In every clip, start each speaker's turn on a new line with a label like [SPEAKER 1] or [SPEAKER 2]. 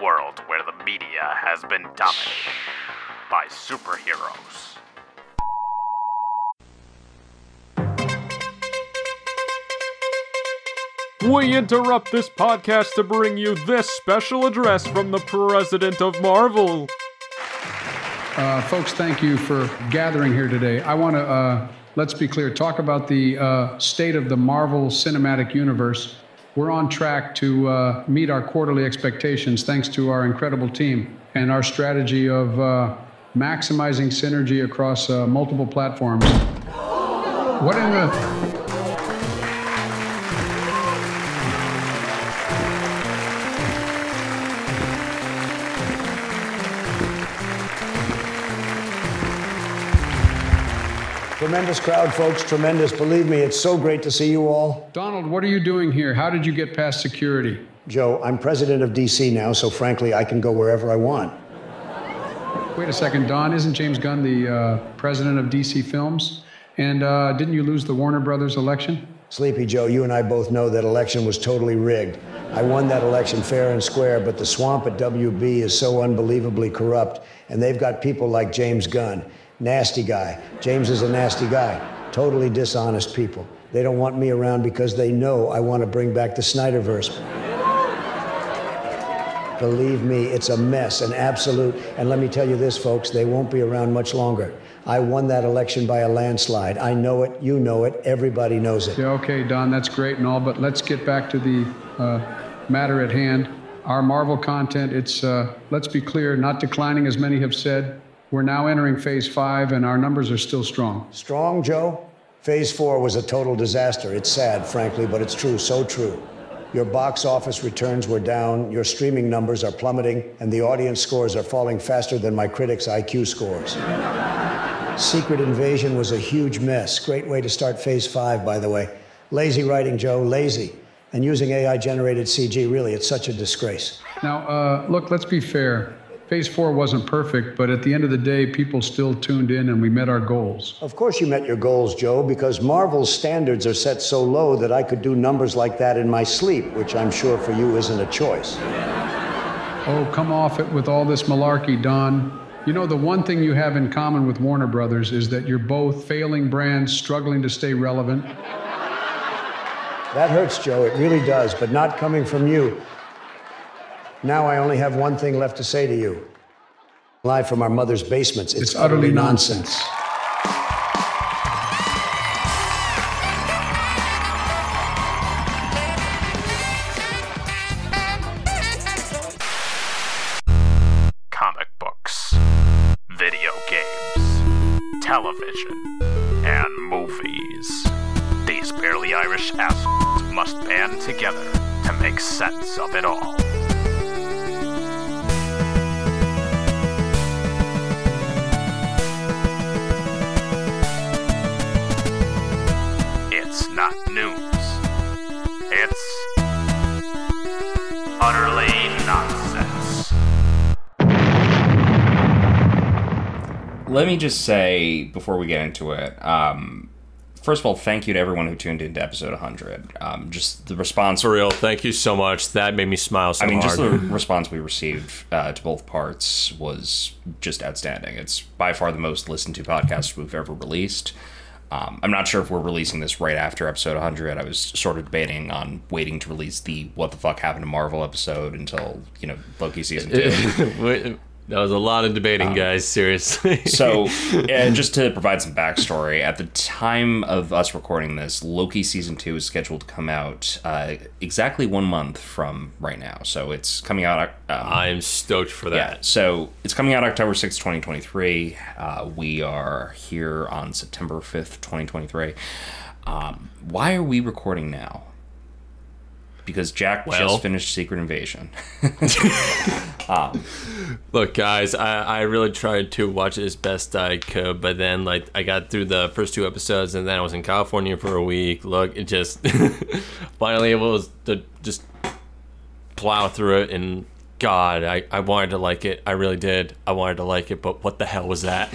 [SPEAKER 1] world where the media has been dominated by superheroes.
[SPEAKER 2] We interrupt this podcast to bring you this special address from the President of Marvel.
[SPEAKER 3] Uh, folks, thank you for gathering here today. I want to, uh, let's be clear, talk about the uh, state of the Marvel Cinematic Universe. We're on track to uh, meet our quarterly expectations thanks to our incredible team and our strategy of uh, maximizing synergy across uh, multiple platforms. What in the.
[SPEAKER 4] Tremendous crowd, folks. Tremendous. Believe me, it's so great to see you all.
[SPEAKER 3] Donald, what are you doing here? How did you get past security?
[SPEAKER 4] Joe, I'm president of DC now, so frankly, I can go wherever I want.
[SPEAKER 3] Wait a second, Don. Isn't James Gunn the uh, president of DC Films? And uh, didn't you lose the Warner Brothers election?
[SPEAKER 4] Sleepy Joe, you and I both know that election was totally rigged. I won that election fair and square, but the swamp at WB is so unbelievably corrupt, and they've got people like James Gunn. Nasty guy. James is a nasty guy. Totally dishonest people. They don't want me around because they know I want to bring back the Snyderverse. Believe me, it's a mess, an absolute. And let me tell you this, folks, they won't be around much longer. I won that election by a landslide. I know it, you know it, everybody knows it.
[SPEAKER 3] Yeah, okay, Don, that's great and all, but let's get back to the uh, matter at hand. Our Marvel content, it's, uh, let's be clear, not declining as many have said. We're now entering phase five, and our numbers are still strong.
[SPEAKER 4] Strong, Joe? Phase four was a total disaster. It's sad, frankly, but it's true, so true. Your box office returns were down, your streaming numbers are plummeting, and the audience scores are falling faster than my critics' IQ scores. Secret Invasion was a huge mess. Great way to start phase five, by the way. Lazy writing, Joe, lazy. And using AI generated CG, really, it's such a disgrace.
[SPEAKER 3] Now, uh, look, let's be fair. Phase four wasn't perfect, but at the end of the day, people still tuned in and we met our goals.
[SPEAKER 4] Of course, you met your goals, Joe, because Marvel's standards are set so low that I could do numbers like that in my sleep, which I'm sure for you isn't a choice.
[SPEAKER 3] Oh, come off it with all this malarkey, Don. You know, the one thing you have in common with Warner Brothers is that you're both failing brands struggling to stay relevant.
[SPEAKER 4] That hurts, Joe. It really does, but not coming from you. Now I only have one thing left to say to you. Live from our mother's basements. It's,
[SPEAKER 3] It's utterly nonsense.
[SPEAKER 1] Comic books, video games, television, and movies. These barely Irish assholes must band together to make sense of it all.
[SPEAKER 5] Let me just say before we get into it, um, first of all, thank you to everyone who tuned into episode 100. Um, just the response.
[SPEAKER 6] For real, thank you so much. That made me smile so
[SPEAKER 5] I mean,
[SPEAKER 6] hard.
[SPEAKER 5] just the response we received uh, to both parts was just outstanding. It's by far the most listened to podcast we've ever released. Um, I'm not sure if we're releasing this right after episode 100. I was sort of debating on waiting to release the "What the fuck happened to Marvel" episode until you know Loki season two.
[SPEAKER 6] That was a lot of debating, guys. Seriously.
[SPEAKER 5] So, and just to provide some backstory, at the time of us recording this, Loki season two is scheduled to come out uh, exactly one month from right now. So it's coming out. Um,
[SPEAKER 6] I'm stoked for
[SPEAKER 5] yeah,
[SPEAKER 6] that.
[SPEAKER 5] so it's coming out October sixth, 2023. Uh, we are here on September 5th, 2023. Um, why are we recording now? Because Jack
[SPEAKER 6] Well-
[SPEAKER 5] just finished Secret Invasion.
[SPEAKER 6] Um, Look, guys, I, I really tried to watch it as best I could, but then like I got through the first two episodes, and then I was in California for a week. Look, it just finally able to just plow through it, and God, I, I wanted to like it. I really did. I wanted to like it, but what the hell was that?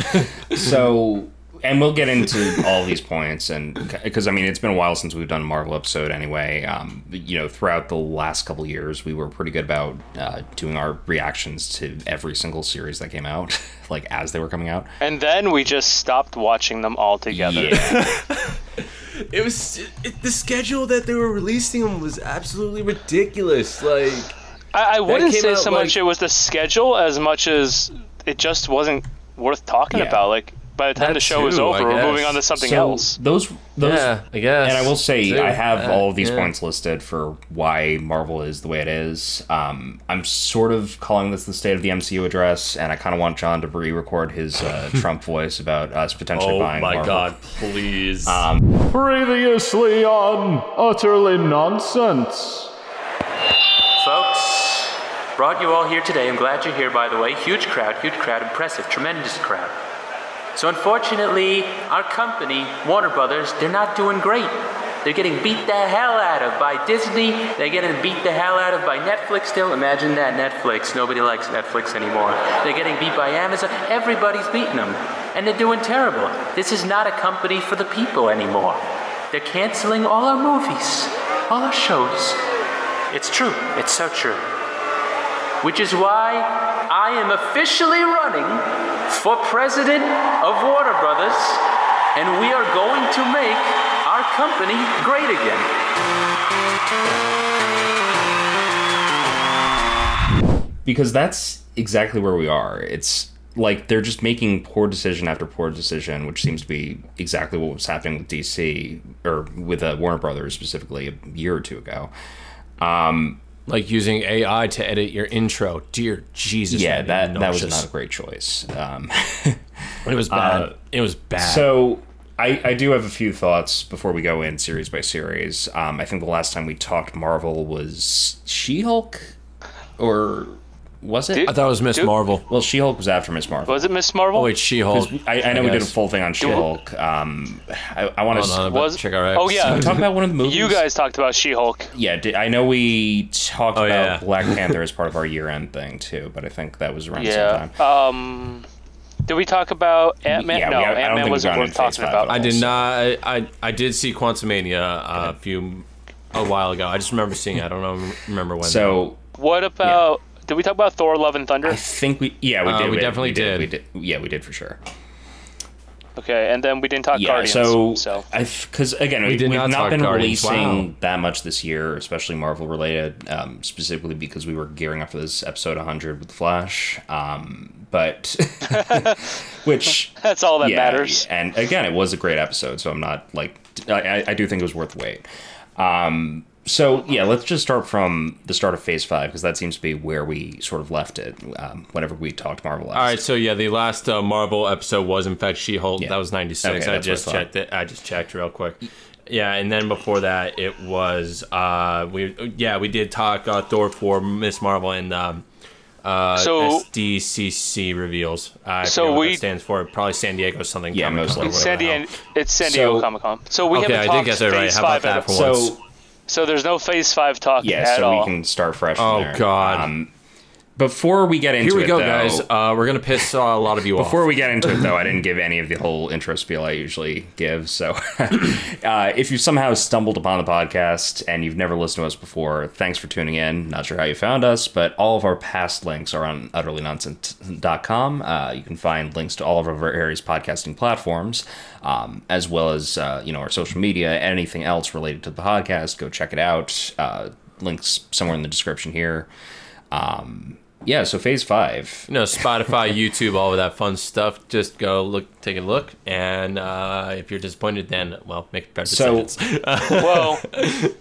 [SPEAKER 5] so and we'll get into all these points, and because I mean, it's been a while since we've done a Marvel episode anyway. Um, you know, throughout the last couple years, we were pretty good about uh, doing our reactions to every single series that came out, like as they were coming out.
[SPEAKER 7] And then we just stopped watching them all together.
[SPEAKER 5] Yeah,
[SPEAKER 6] It was it, the schedule that they were releasing them was absolutely ridiculous. Like,
[SPEAKER 7] I, I wouldn't say
[SPEAKER 6] out,
[SPEAKER 7] so
[SPEAKER 6] like-
[SPEAKER 7] much it was the schedule as much as it just wasn't worth talking
[SPEAKER 5] Yeah.
[SPEAKER 7] about. Like by the time the show was
[SPEAKER 6] too, I
[SPEAKER 7] over, we're moving on to something
[SPEAKER 5] so
[SPEAKER 7] else.
[SPEAKER 5] those those.
[SPEAKER 6] yeah, I guess.
[SPEAKER 5] And I will say,
[SPEAKER 6] Too.
[SPEAKER 5] I have
[SPEAKER 6] Uh,
[SPEAKER 5] all of these
[SPEAKER 6] yeah.
[SPEAKER 5] points listed for why Marvel is the way it is. Um, I'm sort of calling this the State of the MCU address, and I kind of want John to re-record his uh, Trump voice about us potentially
[SPEAKER 6] Oh
[SPEAKER 5] buying Oh
[SPEAKER 6] my
[SPEAKER 5] Marvel.
[SPEAKER 6] god, please.
[SPEAKER 2] Previously on Utterly Nonsense.
[SPEAKER 8] Folks, brought you all here today. I'm glad you're here, by the way. Huge crowd, huge crowd, impressive, tremendous crowd. So, unfortunately, our company, Warner Brothers, they're not doing great. They're getting beat the hell out of by Disney. They're getting beat the hell out of by Netflix still. Imagine that Netflix. Nobody likes Netflix anymore. They're getting beat by Amazon. Everybody's beating them. And they're doing terrible. This is not a company for the people anymore. They're canceling all our movies, all our shows. It's true. It's so true. Which is why I am officially running for president of Warner Brothers, and we are going to make our company great again.
[SPEAKER 5] because that's exactly where we are. It's like they're just making poor decision after poor decision, which seems to be exactly what was happening with DC or with uh, Warner Brothers specifically a year or two ago. Um,
[SPEAKER 6] like using AI to edit your intro. Dear Jesus.
[SPEAKER 5] yeah, that that was not a great choice. Um,
[SPEAKER 6] It was bad. it was bad.
[SPEAKER 5] So I, I do have a few thoughts before we go in series by series. Um, I think the last time we talked Marvel was She Hulk, or was it?
[SPEAKER 6] I thought it was Miss
[SPEAKER 7] Dude.
[SPEAKER 6] Marvel.
[SPEAKER 5] well, She Hulk was after Miss Marvel.
[SPEAKER 7] Was it Miss Marvel?
[SPEAKER 6] Oh wait, She-Hulk.
[SPEAKER 5] I, I know we did a
[SPEAKER 6] guess.
[SPEAKER 5] full thing on She Hulk. Um, I, I want to
[SPEAKER 7] Was-
[SPEAKER 6] to check our
[SPEAKER 7] oh, yeah.
[SPEAKER 6] episode.
[SPEAKER 5] talk about one of the movies.
[SPEAKER 7] you guys talked about She-Hulk.
[SPEAKER 5] yeah, did, I know we talked
[SPEAKER 6] Oh,
[SPEAKER 5] about
[SPEAKER 6] yeah.
[SPEAKER 5] Black Panther as part of our year-end thing too, but I think that was around the same
[SPEAKER 7] Yeah.
[SPEAKER 5] time.
[SPEAKER 7] Um, did we talk about Ant Man?
[SPEAKER 5] Yeah,
[SPEAKER 7] no,
[SPEAKER 5] we- I don't
[SPEAKER 7] Ant
[SPEAKER 5] think
[SPEAKER 7] Man
[SPEAKER 5] we've
[SPEAKER 7] wasn't
[SPEAKER 5] gone
[SPEAKER 7] worth
[SPEAKER 5] into Phase
[SPEAKER 7] talking
[SPEAKER 5] five
[SPEAKER 7] about.
[SPEAKER 5] at all.
[SPEAKER 6] I did not. I, I I did see Quantumania uh, a few a while ago. I just remember seeing. it. I don't know remember when.
[SPEAKER 5] So
[SPEAKER 7] What about? Did we talk about Thor: Love and Thunder?
[SPEAKER 5] I think we yeah we
[SPEAKER 6] Uh,
[SPEAKER 5] did
[SPEAKER 6] we definitely
[SPEAKER 5] we
[SPEAKER 6] did.
[SPEAKER 5] we did yeah we did for sure.
[SPEAKER 7] Okay, and then we didn't talk
[SPEAKER 5] Yeah,
[SPEAKER 7] Guardians.
[SPEAKER 5] so,
[SPEAKER 7] so
[SPEAKER 5] I because again we,
[SPEAKER 6] did
[SPEAKER 5] we have
[SPEAKER 6] not
[SPEAKER 5] not been
[SPEAKER 6] Guardians,
[SPEAKER 5] releasing
[SPEAKER 6] wow.
[SPEAKER 5] that much this year, especially Marvel related, um, specifically because we were gearing up for this episode 100 with Flash. Um, but which
[SPEAKER 7] that's all that
[SPEAKER 5] yeah,
[SPEAKER 7] matters.
[SPEAKER 5] And again, it was a great episode, so I'm not like I, I- I do think it was worth the wait. Um, so yeah, let's just start from the start of Phase Five because that seems to be where we sort of left it. Um, whenever we talked Marvel. Last.
[SPEAKER 6] All right, so yeah, the last uh, Marvel episode was in fact She-Hulk.
[SPEAKER 5] Yeah.
[SPEAKER 6] That was ninety six. Okay. I
[SPEAKER 5] that's I
[SPEAKER 6] just checked it. I just checked real quick. Yeah, and then before that, it was uh, we yeah we did talk uh, Thor for Miss Marvel and um, uh,
[SPEAKER 7] So-
[SPEAKER 6] SDCC reveals. I
[SPEAKER 7] So
[SPEAKER 6] what
[SPEAKER 7] we-
[SPEAKER 6] that stands for probably San Diego something.
[SPEAKER 5] Yeah,
[SPEAKER 6] Comic-Con
[SPEAKER 5] most
[SPEAKER 6] or
[SPEAKER 5] likely.
[SPEAKER 7] It's
[SPEAKER 6] whatever
[SPEAKER 7] San
[SPEAKER 6] the
[SPEAKER 7] Diego. It's San Diego
[SPEAKER 5] So-
[SPEAKER 7] Comic Con. So we
[SPEAKER 6] Okay,
[SPEAKER 7] haven't
[SPEAKER 6] I did
[SPEAKER 7] talked
[SPEAKER 6] guess it right.
[SPEAKER 7] Phase
[SPEAKER 6] How about
[SPEAKER 7] Five
[SPEAKER 6] that for
[SPEAKER 7] all.
[SPEAKER 6] once?
[SPEAKER 5] So
[SPEAKER 7] So there's no Phase Five talk
[SPEAKER 5] yeah,
[SPEAKER 7] at
[SPEAKER 5] so
[SPEAKER 7] all.
[SPEAKER 5] we can start fresh.
[SPEAKER 6] Oh,
[SPEAKER 5] from there.
[SPEAKER 6] God.
[SPEAKER 5] Um, before we get into it,
[SPEAKER 6] Here we
[SPEAKER 5] it,
[SPEAKER 6] go,
[SPEAKER 5] though,
[SPEAKER 6] guys. Uh, we're gonna piss uh, a lot of you off.
[SPEAKER 5] Before we get into it, though, I didn't give any of the whole intro spiel I usually give. So, uh, if you somehow stumbled upon the podcast and you've never listened to us before, thanks for tuning in. Not sure how you found us, but all of our past links are on utterlynonsense.com. Uh, you can find links to all of our various podcasting platforms, um, as well as uh, you know our social media, anything else related to the podcast. Go check it out. Uh, links somewhere in the description here. Um, yeah, so phase five.
[SPEAKER 6] you know, Spotify, YouTube, all of that fun stuff. Just go look, take a look, and uh, if you're disappointed, then well, make better
[SPEAKER 5] So-
[SPEAKER 6] decisions.
[SPEAKER 7] well,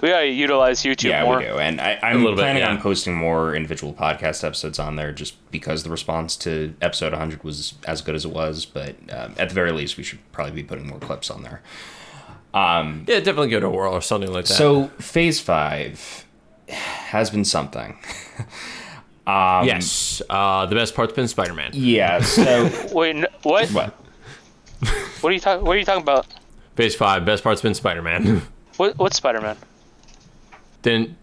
[SPEAKER 7] we gotta utilize YouTube
[SPEAKER 5] Yeah,
[SPEAKER 7] more.
[SPEAKER 5] we do, and I, I'm a
[SPEAKER 6] little bit,
[SPEAKER 5] planning
[SPEAKER 6] yeah.
[SPEAKER 5] on posting more individual podcast episodes on there, just because the response to episode 100 was as good as it was. But um, at the very least, we should probably be putting more clips on there.
[SPEAKER 6] Um, yeah, definitely go to a whirl or something like that.
[SPEAKER 5] So phase five has been something.
[SPEAKER 6] yes, uh, the best part's been Spider-Man.
[SPEAKER 5] Yeah. So
[SPEAKER 7] Wait, n- what?
[SPEAKER 5] what?
[SPEAKER 7] What are you talking? What are you talking about?
[SPEAKER 6] Phase five, best part's been Spider-Man.
[SPEAKER 7] What? What's Spider-Man?
[SPEAKER 6] then,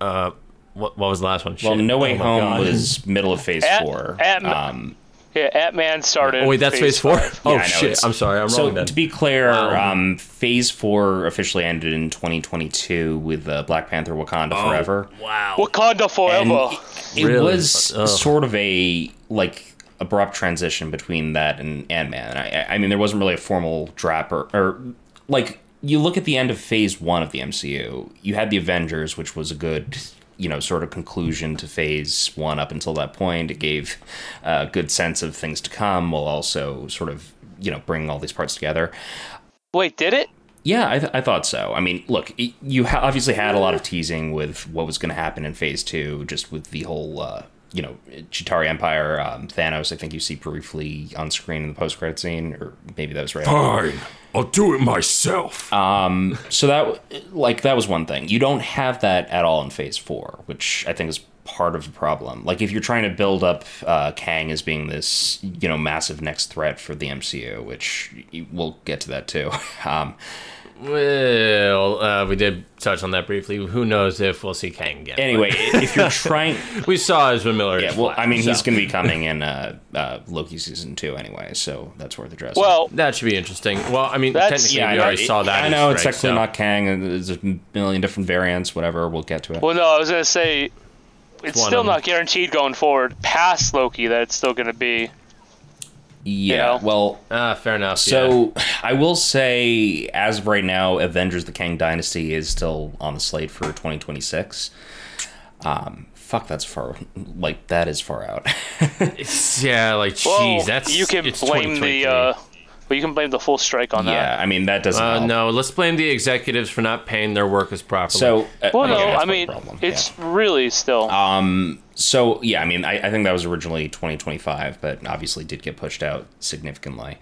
[SPEAKER 6] uh, what, what was the last one?
[SPEAKER 5] Well,
[SPEAKER 6] Shit.
[SPEAKER 5] No Way
[SPEAKER 6] Oh
[SPEAKER 5] Home was middle of phase
[SPEAKER 7] Ant-
[SPEAKER 5] four.
[SPEAKER 7] Ant-
[SPEAKER 5] um,
[SPEAKER 9] Yeah, Ant Man started.
[SPEAKER 6] Oh wait, that's Phase Four.
[SPEAKER 9] five.
[SPEAKER 6] Oh
[SPEAKER 5] Yeah,
[SPEAKER 6] shit! I'm sorry, I'm
[SPEAKER 5] so
[SPEAKER 6] wrong then.
[SPEAKER 5] to be clear,
[SPEAKER 6] Wow.
[SPEAKER 5] um, Phase Four officially ended in 2022 with uh, Black Panther: Wakanda
[SPEAKER 6] Oh,
[SPEAKER 5] Forever.
[SPEAKER 6] wow.
[SPEAKER 9] Wakanda
[SPEAKER 5] And
[SPEAKER 9] forever.
[SPEAKER 5] it, it
[SPEAKER 6] Really?
[SPEAKER 5] was
[SPEAKER 6] Ugh.
[SPEAKER 5] sort of a like abrupt transition between that and Ant Man. I, I mean, there wasn't really a formal drop or, or like you look at the end of Phase One of the MCU. You had the Avengers, which was a good. You know, sort of conclusion to phase one up until that point. It gave a good sense of things to come while also sort of, you know, bringing all these parts together.
[SPEAKER 9] Wait, did it?
[SPEAKER 5] Yeah, I, th- I thought so. I mean, look, y- you ha- obviously had a lot of teasing with what was going to happen in Phase Two, just with the whole, uh, you know, Chitauri Empire, um, Thanos. I think you see briefly on screen in the post credit scene, or maybe that was right. after.
[SPEAKER 10] I'll do it myself.
[SPEAKER 5] So that, like, that was one thing. You don't have that at all in Phase Four, which I think is part of the problem. Like, if you're trying to build up uh, Kang as being this, you know, massive next threat for the MCU, which we'll get to that too. Um,
[SPEAKER 6] Well, uh, we did touch on that briefly. Who knows if we'll see Kang again?
[SPEAKER 5] anyway, if you're trying.
[SPEAKER 6] we saw Ezra Miller.
[SPEAKER 5] Yeah, well, I mean, he's going to be coming in uh, uh, Loki season two anyway, so that's worth addressing.
[SPEAKER 9] Well,
[SPEAKER 6] That should be interesting. Well, I mean, technically,
[SPEAKER 5] yeah, I
[SPEAKER 6] we already
[SPEAKER 5] it-
[SPEAKER 6] saw that.
[SPEAKER 5] I know it's
[SPEAKER 6] Strike,
[SPEAKER 5] technically
[SPEAKER 6] so-
[SPEAKER 5] not Kang, and there's a million different variants. Whatever, we'll get to it.
[SPEAKER 9] well, no, I was gonna say it's
[SPEAKER 6] one
[SPEAKER 9] still not guaranteed going forward past Loki that it's still gonna be.
[SPEAKER 5] Yeah,
[SPEAKER 9] know?
[SPEAKER 5] well,
[SPEAKER 6] Ah, fair enough. yeah.
[SPEAKER 5] so I will say, as of right now, Avengers: The Kang Dynasty is still on the slate for 2026. Um, fuck, that's far. Like that is far out.
[SPEAKER 6] Yeah, like
[SPEAKER 9] Well,
[SPEAKER 6] jeez, that's
[SPEAKER 9] you can
[SPEAKER 6] it's
[SPEAKER 9] blame the. Uh, well, you can blame the full strike on that.
[SPEAKER 5] yeah, I mean that doesn't.
[SPEAKER 6] Uh,
[SPEAKER 5] help.
[SPEAKER 6] no, let's blame the executives for not paying their workers properly.
[SPEAKER 5] So, uh,
[SPEAKER 9] Well, no,
[SPEAKER 5] that's
[SPEAKER 9] I mean it's
[SPEAKER 5] yeah.
[SPEAKER 9] really still. Um.
[SPEAKER 5] So yeah, I mean, I, I think that was originally 2025, but obviously did get pushed out significantly.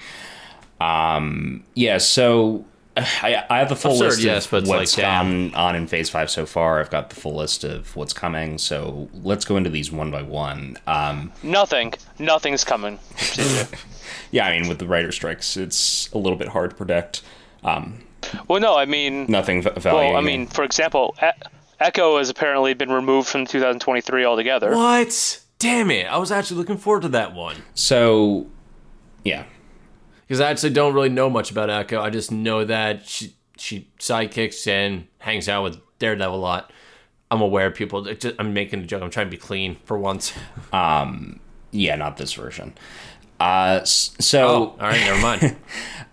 [SPEAKER 5] Um, yeah, so I, I have the full
[SPEAKER 6] Absurd,
[SPEAKER 5] list
[SPEAKER 6] yes,
[SPEAKER 5] of
[SPEAKER 6] but it's
[SPEAKER 5] what's
[SPEAKER 6] like,
[SPEAKER 5] gone on in Phase Five so far. I've got the full list of what's coming. So let's go into these one by one. Um,
[SPEAKER 9] Nothing. Nothing's coming.
[SPEAKER 5] yeah, I mean, with the writer strikes, it's a little bit hard to predict. Um,
[SPEAKER 9] well, no, I mean.
[SPEAKER 5] nothing v- value.
[SPEAKER 9] Well, I mean, for example, e- Echo has apparently been removed from 2023 altogether.
[SPEAKER 6] what? Damn it! I was actually looking forward to that one
[SPEAKER 5] so yeah,
[SPEAKER 6] because I actually don't really know much about Echo. I just know that she she sidekicks and hangs out with Daredevil a lot. I'm aware people. just- I'm making a joke. I'm trying to be clean for once.
[SPEAKER 5] Um, yeah, not this version. Uh, so
[SPEAKER 6] Oh, all right, never mind.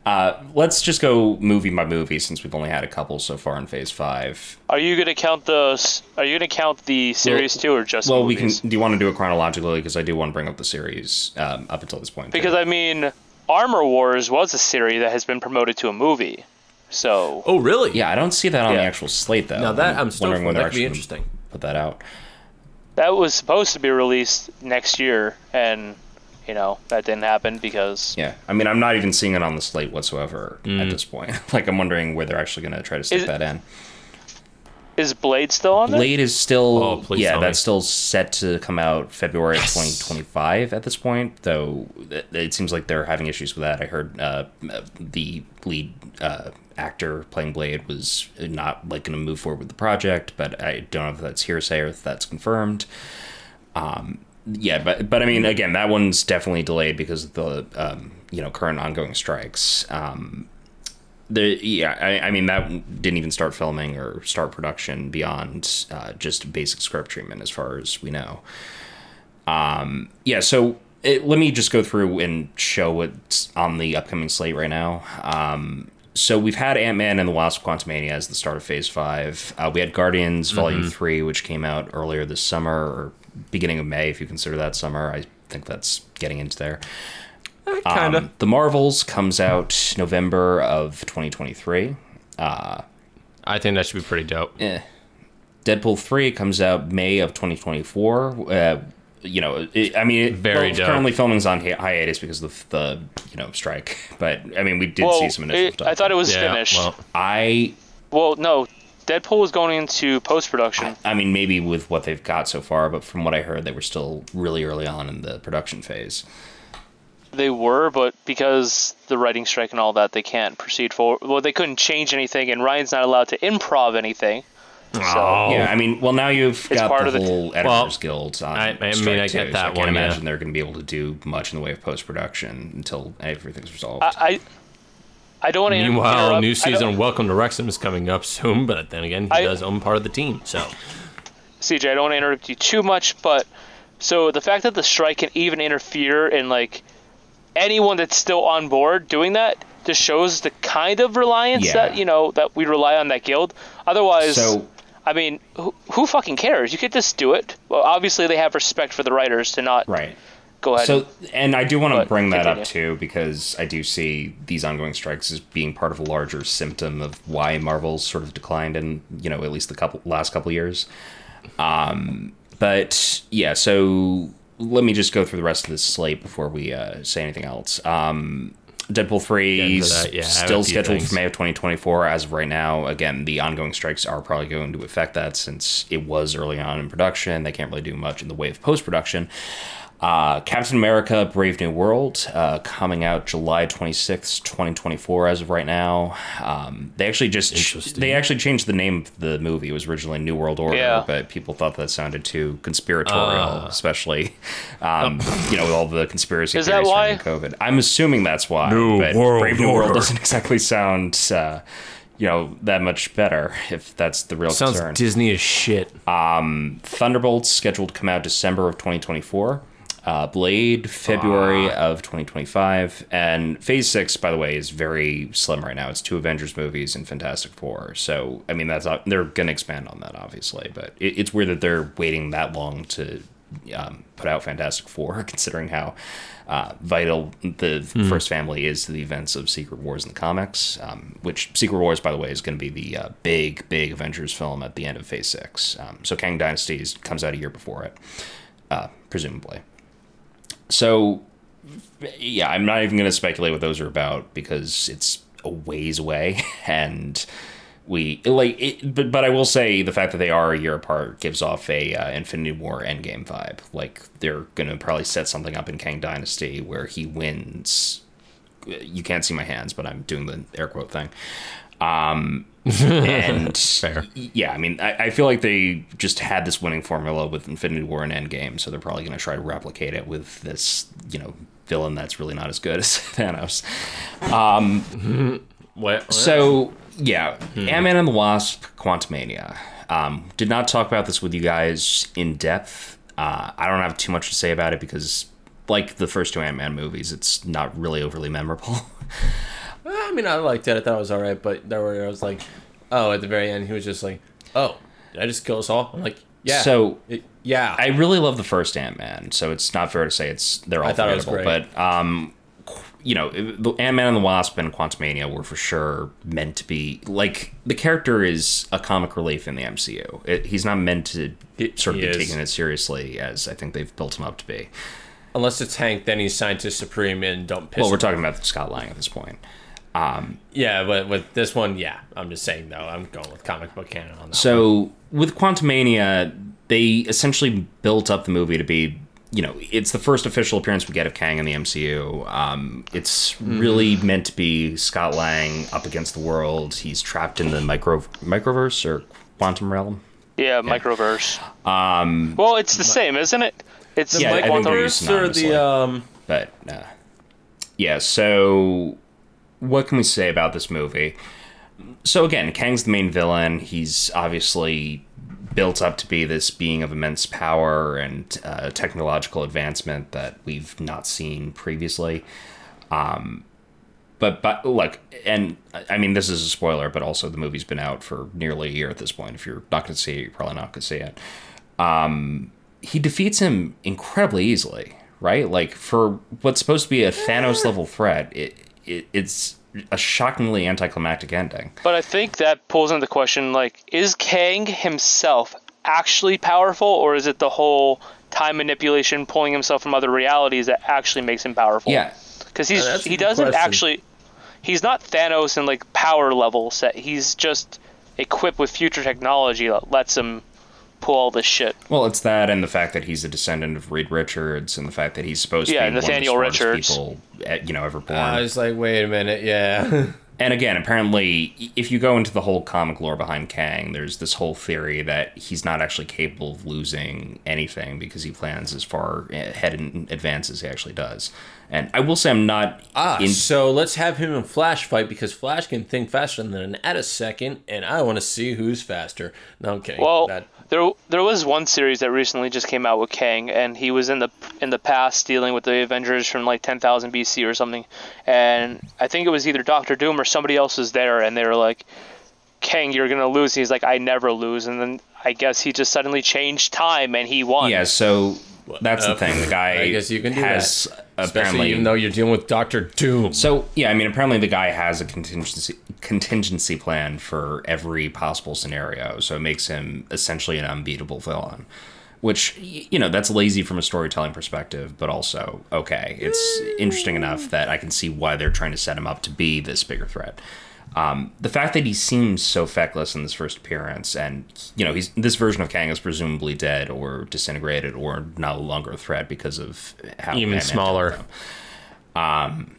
[SPEAKER 5] Uh, let's just go movie by movie since we've only had a couple so far in Phase Five.
[SPEAKER 9] Are you gonna count the? Are you gonna count the series too, or just?
[SPEAKER 5] Well, we can. Do you want to do it chronologically? Because I do want to bring up the series um, up until this point. too.
[SPEAKER 9] Because I mean, Armor Wars was a series that has been promoted to a movie. So
[SPEAKER 6] oh, really?
[SPEAKER 5] yeah, I don't see that on the actual slate though.
[SPEAKER 6] Now that I'm stoked
[SPEAKER 5] wondering
[SPEAKER 6] for.
[SPEAKER 5] when they're
[SPEAKER 6] That could be interesting.
[SPEAKER 5] Put that out.
[SPEAKER 9] that was supposed to be released next year, and you know that didn't happen because
[SPEAKER 5] Yeah, I mean, I'm not even seeing it on the slate whatsoever at this point. like, I'm wondering where they're actually going to try to stick
[SPEAKER 9] Is-
[SPEAKER 5] that in.
[SPEAKER 9] is Blade still on there?
[SPEAKER 5] Blade is still,
[SPEAKER 6] Oh, please
[SPEAKER 5] yeah,
[SPEAKER 6] tell me.
[SPEAKER 5] that's still set to come out February of 2025 at this point. Though it, it seems like they're having issues with that. I heard uh, the lead uh, actor playing Blade was not like going to move forward with the project, but I don't know if that's hearsay or if that's confirmed. Um, yeah, but but I mean, again, that one's definitely delayed because of the um, you know current ongoing strikes. Um, the yeah, I, I mean that didn't even start filming or start production beyond uh, just basic script treatment, as far as we know. Um, yeah, so it, let me just go through and show what's on the upcoming slate right now. Um, so we've had Ant Man and the Wasp: Quantumania as the start of Phase Five. Uh, we had Guardians Volume Three, which came out earlier this summer or beginning of May, if you consider that summer. I think that's getting into there.
[SPEAKER 6] Kinda.
[SPEAKER 5] Um, the Marvels comes out November of 2023. Uh,
[SPEAKER 6] I think that should be pretty dope.
[SPEAKER 5] eh. Deadpool 3 comes out May of 2024. Uh, you know, it, I mean, it,
[SPEAKER 6] Very
[SPEAKER 5] well,
[SPEAKER 6] dope.
[SPEAKER 5] currently filming's on hi- hiatus because of the, you know, strike. But I mean, we did
[SPEAKER 9] well,
[SPEAKER 5] see some initial
[SPEAKER 9] it-
[SPEAKER 5] stuff.
[SPEAKER 9] I thought it was
[SPEAKER 6] Yeah.
[SPEAKER 9] finished.
[SPEAKER 6] Well,
[SPEAKER 5] I,
[SPEAKER 9] Well, no, Deadpool was going into post production.
[SPEAKER 5] I mean, maybe with what they've got so far, but from what I heard, they were still really early on in the production phase.
[SPEAKER 9] They were, but because the writing strike and all that, they can't proceed forward. Well, they couldn't change anything, and Ryan's not allowed to improv anything.
[SPEAKER 7] So
[SPEAKER 6] Oh.
[SPEAKER 5] Yeah, I mean, well, now you've
[SPEAKER 7] It's
[SPEAKER 5] got
[SPEAKER 7] part
[SPEAKER 5] the
[SPEAKER 7] of the-
[SPEAKER 5] whole Editors Guild on
[SPEAKER 6] I- I mean,
[SPEAKER 5] strike
[SPEAKER 6] I
[SPEAKER 5] too,
[SPEAKER 6] get
[SPEAKER 5] so
[SPEAKER 6] that
[SPEAKER 5] I can't
[SPEAKER 6] one, yeah.
[SPEAKER 5] imagine they're going to be able to do much in the way of post production until everything's resolved.
[SPEAKER 7] I, I, I don't want to
[SPEAKER 6] Meanwhile,
[SPEAKER 7] interrupt.
[SPEAKER 6] new season Welcome to Wrexham is coming up soon, but then again, he
[SPEAKER 7] I-
[SPEAKER 6] does own part of the team. So
[SPEAKER 7] CJ, I don't want to interrupt you too much, but so the fact that the strike can even interfere in like anyone that's still on board doing that just shows the kind of reliance
[SPEAKER 5] Yeah.
[SPEAKER 7] that you know that we rely on that guild. Otherwise,
[SPEAKER 5] So-
[SPEAKER 7] I mean, who, who fucking cares? You could just do it. Well, obviously they have respect for the writers to not
[SPEAKER 5] right.
[SPEAKER 7] Go ahead.
[SPEAKER 5] So, and I do want to
[SPEAKER 7] But
[SPEAKER 5] bring that up too because I do see these ongoing strikes as being part of a larger symptom of why Marvel's sort of declined in you know at least the couple last couple years. Um, but yeah, so let me just go through the rest of this slate before we uh, say anything else. Um, Deadpool three is
[SPEAKER 6] that, yeah, I have a
[SPEAKER 5] still scheduled
[SPEAKER 6] things.
[SPEAKER 5] for May of 2024 as of right now. Again, the ongoing strikes are probably going to affect that since it was early on in production. They can't really do much in the way of post production. Uh, Captain America: Brave New World uh, coming out July 26th, 2024. As of right now, um, they actually just
[SPEAKER 6] Interesting.
[SPEAKER 5] they actually changed the name of the movie. It was originally New World Order,
[SPEAKER 7] Yeah.
[SPEAKER 5] but people thought that sounded too conspiratorial, especially um, you know with all the conspiracy
[SPEAKER 7] Is that
[SPEAKER 5] theories
[SPEAKER 7] why?
[SPEAKER 5] surrounding COVID. I'm assuming that's why.
[SPEAKER 6] New
[SPEAKER 5] but
[SPEAKER 6] World
[SPEAKER 5] Brave New World doesn't exactly sound. Uh, you know that much better if that's the real
[SPEAKER 6] sounds
[SPEAKER 5] concern.
[SPEAKER 6] Disney as shit.
[SPEAKER 5] Thunderbolts scheduled to come out December of 2024. Uh, Blade February of 2025, and Phase Six, by the way, is very slim right now. It's two Avengers movies and Fantastic Four. So I mean, that's they're going to expand on that, obviously. But it, it's weird that they're waiting that long to um, put out Fantastic Four, considering how uh, vital the first family is to the events of Secret Wars in the comics. Um, which Secret Wars, by the way, is going to be the uh, big, big Avengers film at the end of Phase Six. Um, so Kang Dynasty comes out a year before it, uh, presumably. So, yeah, I'm not even going to speculate what those are about because it's a ways away, and we like it. But but I will say the fact that they are a year apart gives off a uh, Infinity War Endgame vibe. Like they're going to probably set something up in Kang Dynasty where he wins. You can't see my hands, but I'm doing the air quote thing. Um, and
[SPEAKER 6] Fair.
[SPEAKER 5] yeah, I mean, I, I feel like they just had this winning formula with Infinity War and Endgame, so they're probably going to try to replicate it with this, you know, villain that's really not as good as Thanos.
[SPEAKER 6] What?
[SPEAKER 5] So yeah, Ant Man and the Wasp: Quantumania. Um, did not talk about this with you guys in depth. Uh, I don't have too much to say about it because, like the first two Ant Man movies, it's not really overly memorable.
[SPEAKER 6] I mean, I liked it. I thought it was all right, but there were I was like, oh, at the very end, he was just like, oh, did I just kill us all? I'm like, yeah.
[SPEAKER 5] So
[SPEAKER 6] It- yeah.
[SPEAKER 5] I really love the first Ant Man, so it's not fair to say it's they're all
[SPEAKER 6] I it
[SPEAKER 5] forgettable. But um, you know, the Ant Man and the Wasp and Quantumania were for sure meant to be like the character is a comic relief in the MCU. It, he's not meant to
[SPEAKER 6] He-
[SPEAKER 5] sort of be
[SPEAKER 6] is.
[SPEAKER 5] taken as seriously as I think they've built him up to be.
[SPEAKER 6] Unless it's Hank, then he's scientist supreme and don't piss.
[SPEAKER 5] Well, we're talking about Scott Lang at this point.
[SPEAKER 6] Yeah, but with this one, yeah, I'm just saying though, I'm going with comic book canon on that.
[SPEAKER 5] So with Quantumania, they essentially built up the movie to be, you know, it's the first official appearance we get of Kang in the MCU. Um, it's really meant to be Scott Lang up against the world. He's trapped in the micro microverse or quantum realm.
[SPEAKER 7] yeah, microverse. Um, well, it's the same, isn't it? It's
[SPEAKER 5] Yeah, I
[SPEAKER 7] like
[SPEAKER 5] think
[SPEAKER 7] quantum-
[SPEAKER 5] they're
[SPEAKER 6] Microverse or the um,
[SPEAKER 5] But uh, yeah, so what can we say about this movie? So again, Kang's the main villain. He's obviously built up to be this being of immense power and uh, technological advancement that we've not seen previously. Um, but but look, and I mean this is a spoiler, but also the movie's been out for nearly a year at this point. If you're not going to see it, you're probably not going to see it he defeats him incredibly easily, right? Like for what's supposed to be a Thanos level threat, it, it it's a shockingly anticlimactic ending.
[SPEAKER 7] But I think that pulls into the question like, is Kang himself actually powerful, or is it the whole time manipulation, pulling himself from other realities that actually makes him powerful?
[SPEAKER 5] Yeah,
[SPEAKER 7] because he's
[SPEAKER 6] Uh,
[SPEAKER 7] he doesn't
[SPEAKER 6] question.
[SPEAKER 7] actually. He's not Thanos in like power level set. He's just equipped with future technology that lets him pull all this shit.
[SPEAKER 5] well, it's that and the fact that he's a descendant of Reed Richards and the fact that he's supposed
[SPEAKER 7] Yeah,
[SPEAKER 5] to be
[SPEAKER 7] Nathaniel
[SPEAKER 5] one of the smartest
[SPEAKER 7] Richards.
[SPEAKER 5] people eh, you know ever born.
[SPEAKER 6] I was like, wait a minute, yeah.
[SPEAKER 5] and again, apparently, if you go into the whole comic lore behind Kang, there's this whole theory that he's not actually capable of losing anything because he plans as far ahead in advance as he actually does. And I will say, I'm not.
[SPEAKER 6] Ah,
[SPEAKER 5] in-
[SPEAKER 6] so let's have him and Flash fight because Flash can think faster than an at a second, and I want to see who's faster. No, I'm kidding.
[SPEAKER 7] Well,
[SPEAKER 6] That-
[SPEAKER 7] there there was one series that recently just came out with Kang, and he was in the in the past dealing with the Avengers from like 10,000 BC or something, and I think it was either Doctor Doom or somebody else was there, and they were like, "Kang, you're gonna lose." He's like, "I never lose," and then I guess he just suddenly changed time and he won.
[SPEAKER 5] yeah, so that's the
[SPEAKER 6] Uh,
[SPEAKER 5] thing. The guy
[SPEAKER 6] I guess you can
[SPEAKER 5] has
[SPEAKER 6] that. Especially
[SPEAKER 5] apparently
[SPEAKER 6] even though you're dealing with Doctor Doom.
[SPEAKER 5] So yeah, I mean, apparently the guy has a contingency contingency plan for every possible scenario, so it makes him essentially an unbeatable villain. Which you know, that's lazy from a storytelling perspective, but also okay. It's interesting enough that I can see why they're trying to set him up to be this bigger threat. Um, the fact that he seems so feckless in this first appearance, and you know, he's this version of Kang is presumably dead or disintegrated or no longer a threat because of how
[SPEAKER 6] Even smaller.
[SPEAKER 5] Um,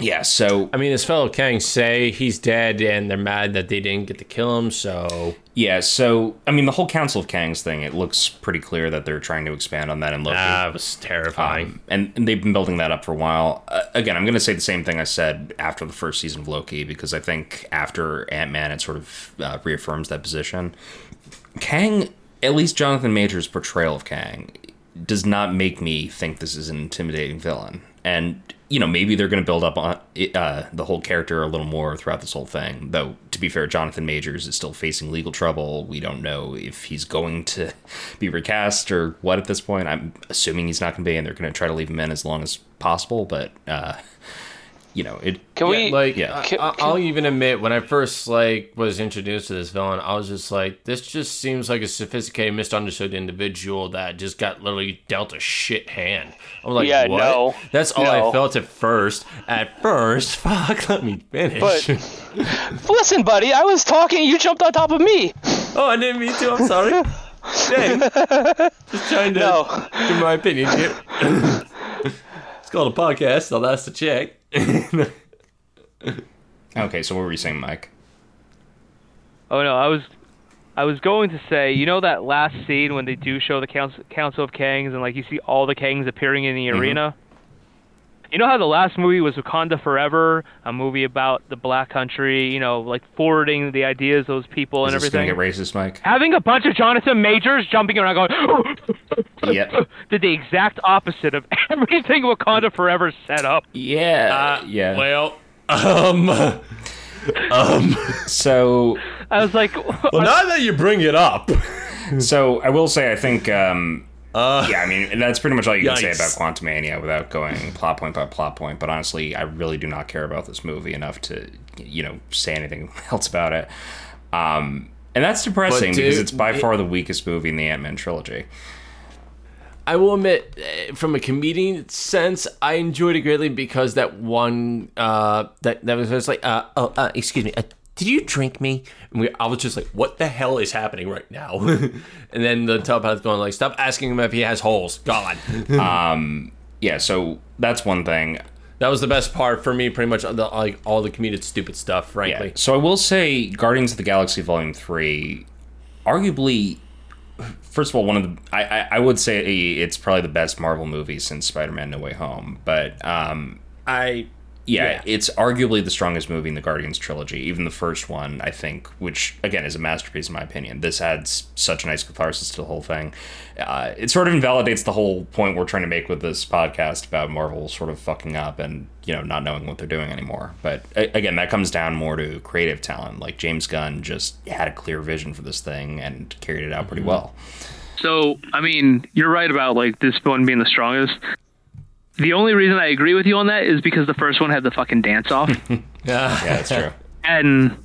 [SPEAKER 5] yeah. So
[SPEAKER 6] I mean, his fellow Kang say he's dead, and they're mad that they didn't get to kill him. So
[SPEAKER 5] Yeah, so I mean, the whole Council of Kangs thing. It looks pretty clear that they're trying to expand on that in Loki.
[SPEAKER 6] that was terrifying.
[SPEAKER 5] Um, and, and they've been building that up for a while. Uh, again, I'm going to say the same thing I said after the first season of Loki because I think after Ant Man, it sort of uh, reaffirms that position. Kang, at least Jonathan Majors' portrayal of Kang, does not make me think this is an intimidating villain. And you know, maybe they're going to build up on uh, the whole character a little more throughout this whole thing. Though, to be fair, Jonathan Majors is still facing legal trouble. We don't know if he's going to be recast or what at this point. I'm assuming he's not going to be, and they're going to try to leave him in as long as possible. But uh, you know, it.
[SPEAKER 7] Can we?
[SPEAKER 6] like
[SPEAKER 5] yeah.
[SPEAKER 6] I,
[SPEAKER 7] Can-
[SPEAKER 6] I-
[SPEAKER 7] can-
[SPEAKER 6] I'll even admit when I first like was introduced to this villain, I was just like, this just seems like a sophisticated, misunderstood individual that just got literally dealt a shit hand. I'm like,
[SPEAKER 7] Yeah,
[SPEAKER 6] what?
[SPEAKER 7] no.
[SPEAKER 6] That's all
[SPEAKER 7] No.
[SPEAKER 6] I felt at first. At first, fuck, let me finish.
[SPEAKER 7] But listen, buddy, I was talking. You jumped on top of me.
[SPEAKER 6] oh, I didn't mean to. I'm sorry. Dang. Just trying to
[SPEAKER 7] No.
[SPEAKER 6] give my opinion here. it's called a podcast, so that's the check.
[SPEAKER 5] Okay, so what were you saying, Mike?
[SPEAKER 9] Oh no, I was I was going to say, you know that last scene when they do show the Council, Council of Kangs and like you see all the Kangs appearing in the
[SPEAKER 5] Mm-hmm.
[SPEAKER 9] arena? You know how the last movie was Wakanda Forever, a movie about the black country, you know, like forwarding the ideas of those people
[SPEAKER 5] Is
[SPEAKER 9] and
[SPEAKER 5] this going
[SPEAKER 9] everything?
[SPEAKER 5] to get racist, Mike?
[SPEAKER 9] Having a bunch of Jonathan Majors jumping around going
[SPEAKER 5] Yep.
[SPEAKER 9] did the exact opposite of everything Wakanda Forever set up.
[SPEAKER 5] Yeah.
[SPEAKER 6] Uh,
[SPEAKER 5] yeah.
[SPEAKER 6] Well, um, um.
[SPEAKER 5] So
[SPEAKER 9] I was like,
[SPEAKER 6] Well, now that you bring it up,
[SPEAKER 5] So I will say, I think, um,
[SPEAKER 6] uh,
[SPEAKER 5] yeah, I mean, that's pretty much all you can say about Quantumania without going plot point by plot point. But honestly, I really do not care about this movie enough to, you know, say anything else about it. Um, and that's depressing
[SPEAKER 6] But,
[SPEAKER 5] because it's by
[SPEAKER 6] it-
[SPEAKER 5] far the weakest movie in the Ant Man trilogy.
[SPEAKER 6] I will admit, eh, from a comedian sense, I enjoyed it greatly because that one, uh, that that was just like, uh, oh, uh, excuse me, did you drink me? And we, I was just like, what the hell is happening right now? and then the telepath going like, stop asking him if he has holes. God,
[SPEAKER 5] Yeah, so that's one thing.
[SPEAKER 6] that was the best part for me. Pretty much, the, like all the comedic stupid stuff. Frankly,
[SPEAKER 5] Yeah. So I will say, Guardians of the Galaxy Volume Three, arguably, first of all, one of the I I, I would say it's probably the best Marvel movie since Spider Man No Way Home. But um,
[SPEAKER 6] I
[SPEAKER 5] yeah,
[SPEAKER 6] Yeah.
[SPEAKER 5] it's arguably the strongest movie in the Guardians trilogy. Even the first one, I think, which again is a masterpiece in my opinion. This adds such a nice catharsis to the whole thing. Uh, it sort of invalidates the whole point we're trying to make with this podcast about Marvel sort of fucking up and you know not knowing what they're doing anymore. But again, that comes down more to creative talent. Like James Gunn just had a clear vision for this thing and carried it out pretty well.
[SPEAKER 9] So, I mean, you're right about like this one being the strongest. The only reason I agree with you on that is because the first one had the fucking dance off,
[SPEAKER 5] Yeah, that's true.
[SPEAKER 9] and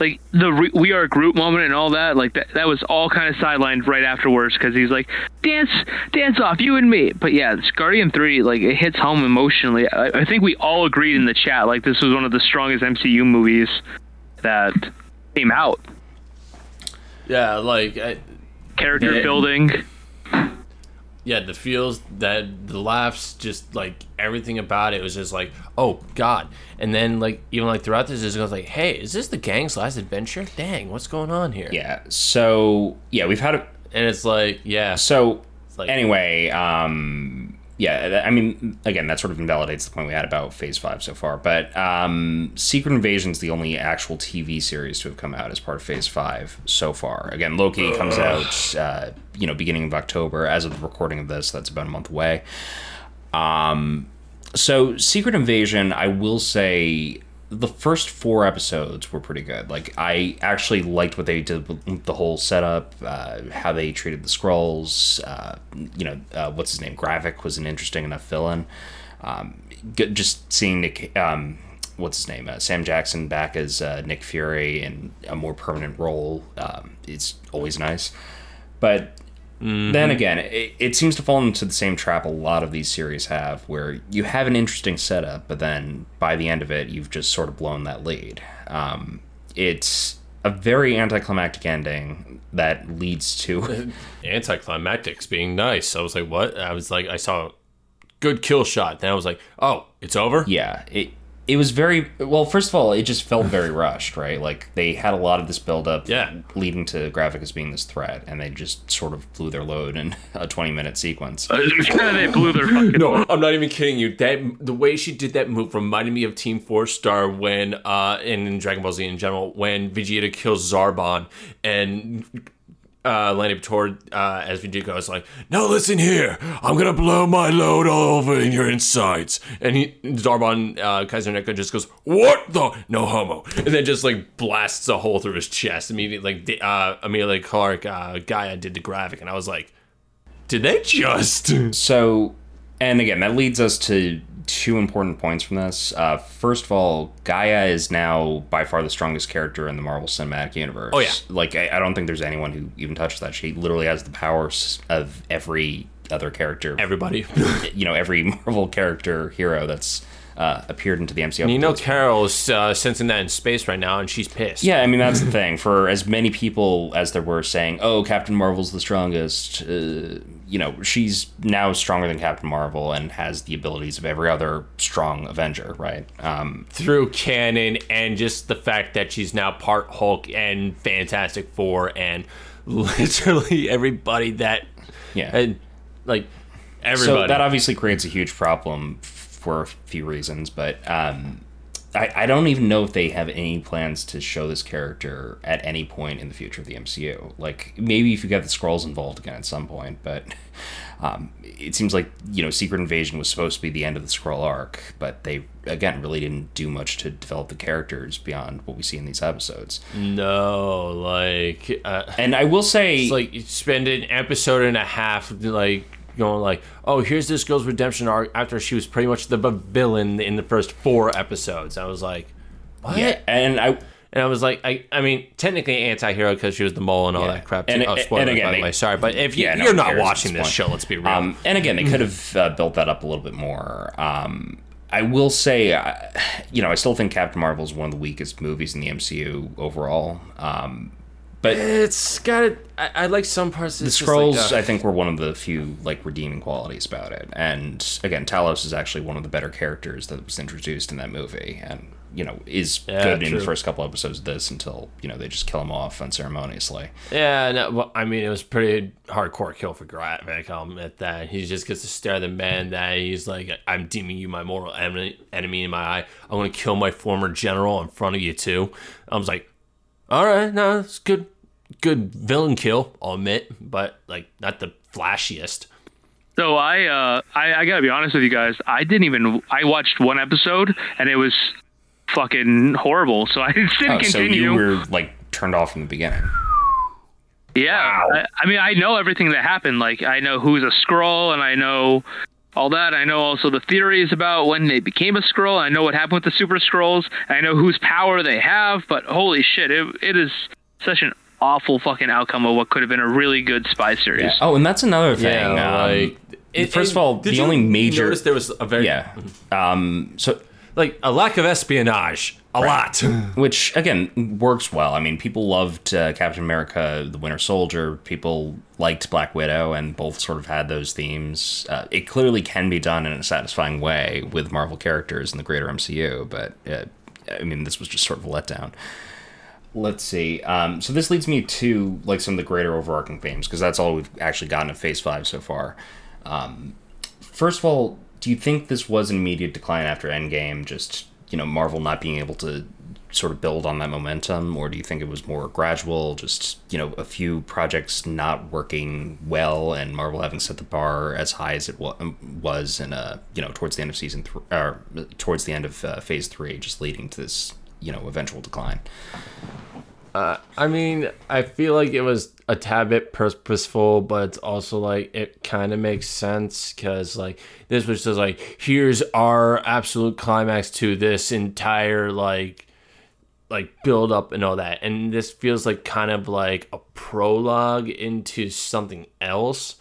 [SPEAKER 9] like the re- "We Are a Group" moment and all that, like that, that was all kind of sidelined right afterwards because he's like, "Dance, dance off, you and me." But yeah, it's Guardian Three, like it hits home emotionally. I, I think we all agreed in the chat, like this was one of the strongest MCU movies that came out.
[SPEAKER 6] yeah, like I,
[SPEAKER 9] Character
[SPEAKER 6] Yeah.
[SPEAKER 9] building.
[SPEAKER 6] Yeah, the feels that the laughs, just like everything about it was just like, oh god. And then like even like throughout this, it was like, hey, is this the gang's last adventure? Dang, what's going on here?
[SPEAKER 5] Yeah. So yeah, we've had a
[SPEAKER 6] And it's like, yeah,
[SPEAKER 5] So
[SPEAKER 6] like-
[SPEAKER 5] anyway, um, yeah, I mean, again, that sort of invalidates the point we had about Phase Five so far. But um, Secret Invasion is the only actual TV series to have come out as part of Phase Five so far. Again, Loki comes out, uh, you know, beginning of October. As of the recording of this, that's about a month away. Um, so Secret Invasion, I will say the first four episodes were pretty good. Like I actually liked what they did with the whole setup, uh, how they treated the Skrulls. Uh, you know, uh, what's his name? Gravik was an interesting enough villain. Um, just seeing Nick, um, what's his name? Uh, Sam Jackson back as uh, Nick Fury in a more permanent role. Um, always nice. But then again, it, it seems to fall into the same trap a lot of these series have, where you have an interesting setup, but then by the end of it, you've just sort of blown that lead. Um, it's a very anticlimactic ending that leads to.
[SPEAKER 6] anticlimactics being nice. I was like, what? I was like, I saw a good kill shot. Then I was like, oh, it's over.
[SPEAKER 5] yeah, it it was very well. First of all, it just felt very rushed, right? Like they had a lot of this buildup,
[SPEAKER 6] Yeah.
[SPEAKER 5] leading to Gravik as being this threat, and they just sort of blew their load in a twenty minute sequence.
[SPEAKER 9] they blew their fucking.
[SPEAKER 6] No, I'm not even kidding you. That the way she did that move reminded me of Team Four Star when, uh, and in Dragon Ball Z in general, when Vegeta kills Zarbon and uh, Lenny toward uh, Vegeta goes like, "Now listen here, I'm gonna blow my load all over in your insides," and he Zarbon uh, Kaiser just goes, "What the no homo," and then just like blasts a hole through his chest immediately. Like the- uh, Emilia Clarke, uh, Gaia did the graphic, and I was like, "Did they just?"
[SPEAKER 5] So, and again, that leads us to two important points from this. Uh, first of all, Gaia is now by far the strongest character in the Marvel Cinematic Universe.
[SPEAKER 6] Oh, yeah.
[SPEAKER 5] Like, I, I don't think there's anyone who even touches that. She literally has the powers of every other character.
[SPEAKER 6] Everybody.
[SPEAKER 5] you know, every Marvel character hero that's uh, appeared into the MCU.
[SPEAKER 6] And you know Carol's uh, sensing that in space right now, and she's pissed.
[SPEAKER 5] Yeah, I mean that's the thing. For as many people as there were saying, "Oh, Captain Marvel's the strongest," uh, you know, she's now stronger than Captain Marvel and has the abilities of every other strong Avenger, right? Um,
[SPEAKER 6] Through canon and just the fact that she's now part Hulk and Fantastic Four and literally everybody that,
[SPEAKER 5] yeah.
[SPEAKER 6] and like everybody.
[SPEAKER 5] So that obviously creates a huge problem for a few reasons, but um, I, I don't even know if they have any plans to show this character at any point in the future of the MCU. Like maybe if you get the Skrulls involved again at some point, but um, it seems like you know Secret Invasion was supposed to be the end of the Skrull arc, but they again really didn't do much to develop the characters beyond what we see in these episodes.
[SPEAKER 6] no, like, uh,
[SPEAKER 5] And I will say,
[SPEAKER 6] it's like you spend an episode and a half like going like, oh, here's this girl's redemption arc after she was pretty much the villain in the first four episodes. I was like, what?
[SPEAKER 5] yeah, and I
[SPEAKER 6] And I was like, I, I mean, technically anti-hero because she was the mole and all
[SPEAKER 5] Yeah.
[SPEAKER 6] that crap.
[SPEAKER 5] And-
[SPEAKER 6] too. oh,
[SPEAKER 5] and again,
[SPEAKER 6] by the way. Sorry, but if you,
[SPEAKER 5] Yeah, no
[SPEAKER 6] not watching
[SPEAKER 5] this
[SPEAKER 6] this show, let's be real.
[SPEAKER 5] Um, and again, they could have uh, built that up a little bit more. Um, I will say, uh, you know, I still think Captain Marvel is one of the weakest movies in the MCU overall. Um, but
[SPEAKER 6] it's got it. I, I like some parts.
[SPEAKER 5] Of the Skrulls, uh, I think, were one of the few like redeeming qualities about it. And again, Talos is actually one of the better characters that was introduced in that movie, and you know is
[SPEAKER 6] Yeah,
[SPEAKER 5] good in the first couple episodes of this until you know they just kill him off unceremoniously.
[SPEAKER 6] Yeah, no, well, I mean, it was pretty hardcore kill for Gravik. I'll admit that. He just gets to stare at the man that he's like, I'm deeming you my mortal enemy, enemy in my eye. I'm going to kill my former general in front of you, too. I was like, all right, no, it's good, good villain kill, I'll admit, but like, not the flashiest.
[SPEAKER 9] So I, uh, I, I gotta be honest with you guys. I didn't even. I watched one episode and it was fucking horrible. So I didn't
[SPEAKER 5] Oh, so you were like turned off from the beginning.
[SPEAKER 9] Yeah, I, I mean, I know everything that happened. Like, I know who's a Skrull, and I know all that. I know also the theories about when they became a Skrull. I know what happened with the super Skrulls. I know whose power they have. But holy shit, it, it is such an awful fucking outcome of what could have been a really good spy series.
[SPEAKER 5] Oh, and that's another thing.
[SPEAKER 6] Yeah,
[SPEAKER 5] um,
[SPEAKER 6] like, it-
[SPEAKER 5] first
[SPEAKER 6] and
[SPEAKER 5] of all,
[SPEAKER 6] did
[SPEAKER 5] the
[SPEAKER 6] you
[SPEAKER 5] only major
[SPEAKER 6] notice there was a very
[SPEAKER 5] yeah. Um, so
[SPEAKER 6] like a lack of espionage, a lot.
[SPEAKER 5] which again works well. I mean, people loved uh, Captain America: The Winter Soldier. People liked Black Widow, and both sort of had those themes. Uh, it clearly can be done in a satisfying way with Marvel characters in the greater MCU, but uh, I mean, this was just sort of a letdown. Let's see. Um, so this leads me to like some of the greater overarching themes because that's all we've actually gotten of Phase Five so far. Um, first of all, do you think this was an immediate decline after Endgame? Just you know, Marvel not being able to sort of build on that momentum, or do you think it was more gradual? Just you know, a few projects not working well, and Marvel having set the bar as high as it was in uh you know towards the end of season three, or towards the end of uh, Phase Three, just leading to this you know eventual decline.
[SPEAKER 6] I mean, I feel like it was a tad bit purposeful, but it's also like it kind of makes sense because like this was just like here's our absolute climax to this entire like like build up and all that, and this feels like kind of like a prologue into something else,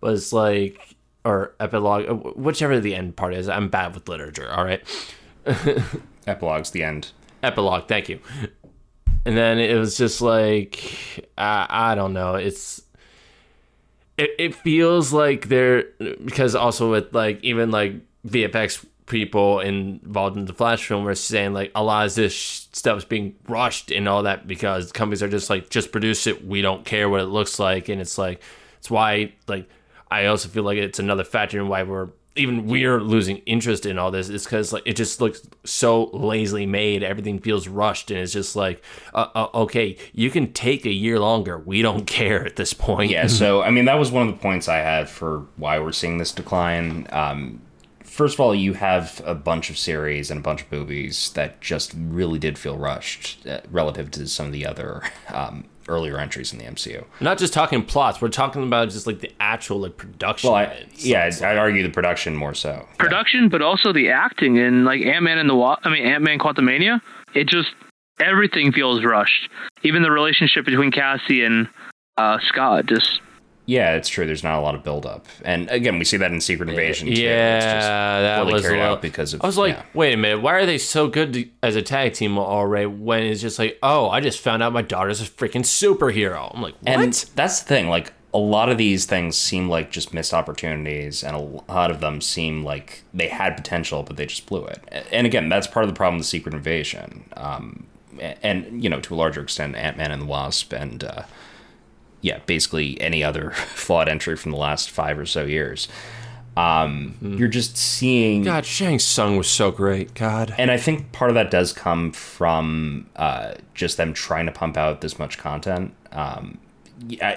[SPEAKER 6] but it's like or epilogue, uh, whichever the end part is. I'm bad with literature. All right,
[SPEAKER 5] Epilogue's the end.
[SPEAKER 6] epilogue. Thank you. And then it was just like I, I don't know. It's it, it feels like they're because also with like even like VFX people involved in the Flash film were saying like a lot of this stuff's being rushed and all that because companies are just like just produce it. We don't care what it looks like, and it's like it's why like I also feel like it's another factor in why we're even we're losing interest in all this is because like it just looks so lazily made. Everything feels rushed and it's just like uh, uh, okay you can take a year longer. We don't care at this point.
[SPEAKER 5] Yeah, so I mean that was one of the points I had for why we're seeing this decline. Um, first of all, you have a bunch of series and a bunch of movies that just really did feel rushed uh, relative to some of the other um, earlier entries in the MCU.
[SPEAKER 6] not just talking plots we're talking about just like the actual like production
[SPEAKER 5] Well, I, yeah, I'd, I'd argue the production more so.
[SPEAKER 9] production, but also the acting in like Ant Man and the Wa- I mean Ant Man Quantumania. It just everything feels rushed. Even the relationship between Cassie and uh, Scott just
[SPEAKER 5] Yeah, it's true. There's not a lot of buildup, and again, we see that in Secret Invasion. too. It's just
[SPEAKER 6] yeah that was a
[SPEAKER 5] carried
[SPEAKER 6] little,
[SPEAKER 5] out because of.
[SPEAKER 6] I was like
[SPEAKER 5] yeah.
[SPEAKER 6] wait a minute why are they so good to, as a tag team already when it's just like oh I just found out my daughter's a freaking superhero I'm like what
[SPEAKER 5] And that's the thing. Like a lot of these things seem like just missed opportunities, and a lot of them seem like they had potential, but they just blew it. And again, that's part of the problem with Secret Invasion, um, and you know, to a larger extent, Ant Man and the Wasp, and uh, yeah, basically any other flawed entry from the last five or so years. Um, You're just seeing
[SPEAKER 6] God Shang Tsung was so great God
[SPEAKER 5] and I think part of that does come from uh, just them trying to pump out this much content. Um, yeah,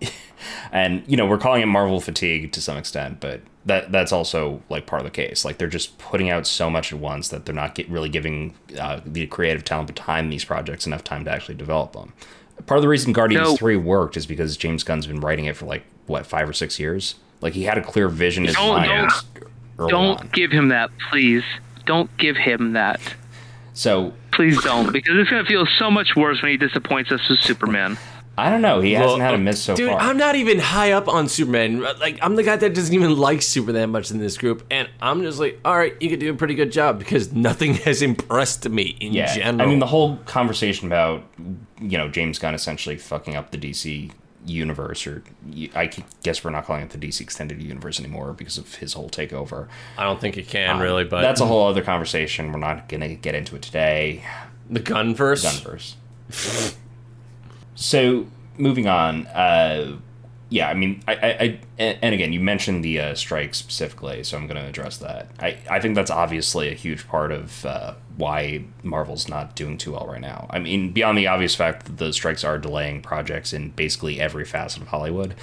[SPEAKER 5] I, I, and you know we're calling it Marvel fatigue to some extent, but that that's also like part of the case. Like they're just putting out so much at once that they're not get, really giving uh, the creative talent behind these projects enough time to actually develop them. Part of the reason Guardians
[SPEAKER 9] No.
[SPEAKER 5] Three worked is because James Gunn's been writing it for like what five or six years. Like he had a clear vision in his
[SPEAKER 9] Don't-
[SPEAKER 5] mind.
[SPEAKER 9] don't
[SPEAKER 5] on.
[SPEAKER 9] give him that, please. Don't give him that.
[SPEAKER 5] So
[SPEAKER 9] Please don't, because it's gonna feel so much worse when he disappoints us with Superman.
[SPEAKER 5] I don't know. He hasn't had a
[SPEAKER 6] Well,
[SPEAKER 5] miss so
[SPEAKER 6] Dude,
[SPEAKER 5] far.
[SPEAKER 6] I'm not even high up on Superman. Like, I'm the guy that doesn't even like Superman much in this group, and I'm just like, all right, you could do a pretty good job because nothing has impressed me in
[SPEAKER 5] yeah.
[SPEAKER 6] general.
[SPEAKER 5] I mean, the whole conversation about you know James Gunn essentially fucking up the DC universe, or I guess we're not calling it the DC extended universe anymore because of his whole takeover.
[SPEAKER 6] I don't think it can
[SPEAKER 5] Um,
[SPEAKER 6] really, but
[SPEAKER 5] that's a whole other conversation. We're not gonna get into it today.
[SPEAKER 6] the Gunverse.
[SPEAKER 5] Gunverse. so moving on. Uh, yeah, I mean, I, I, I, and again, you mentioned the uh, strike specifically, so I'm going to address that. I, I think that's obviously a huge part of uh, why Marvel's not doing too well right now. I mean, beyond the obvious fact that the strikes are delaying projects in basically every facet of Hollywood.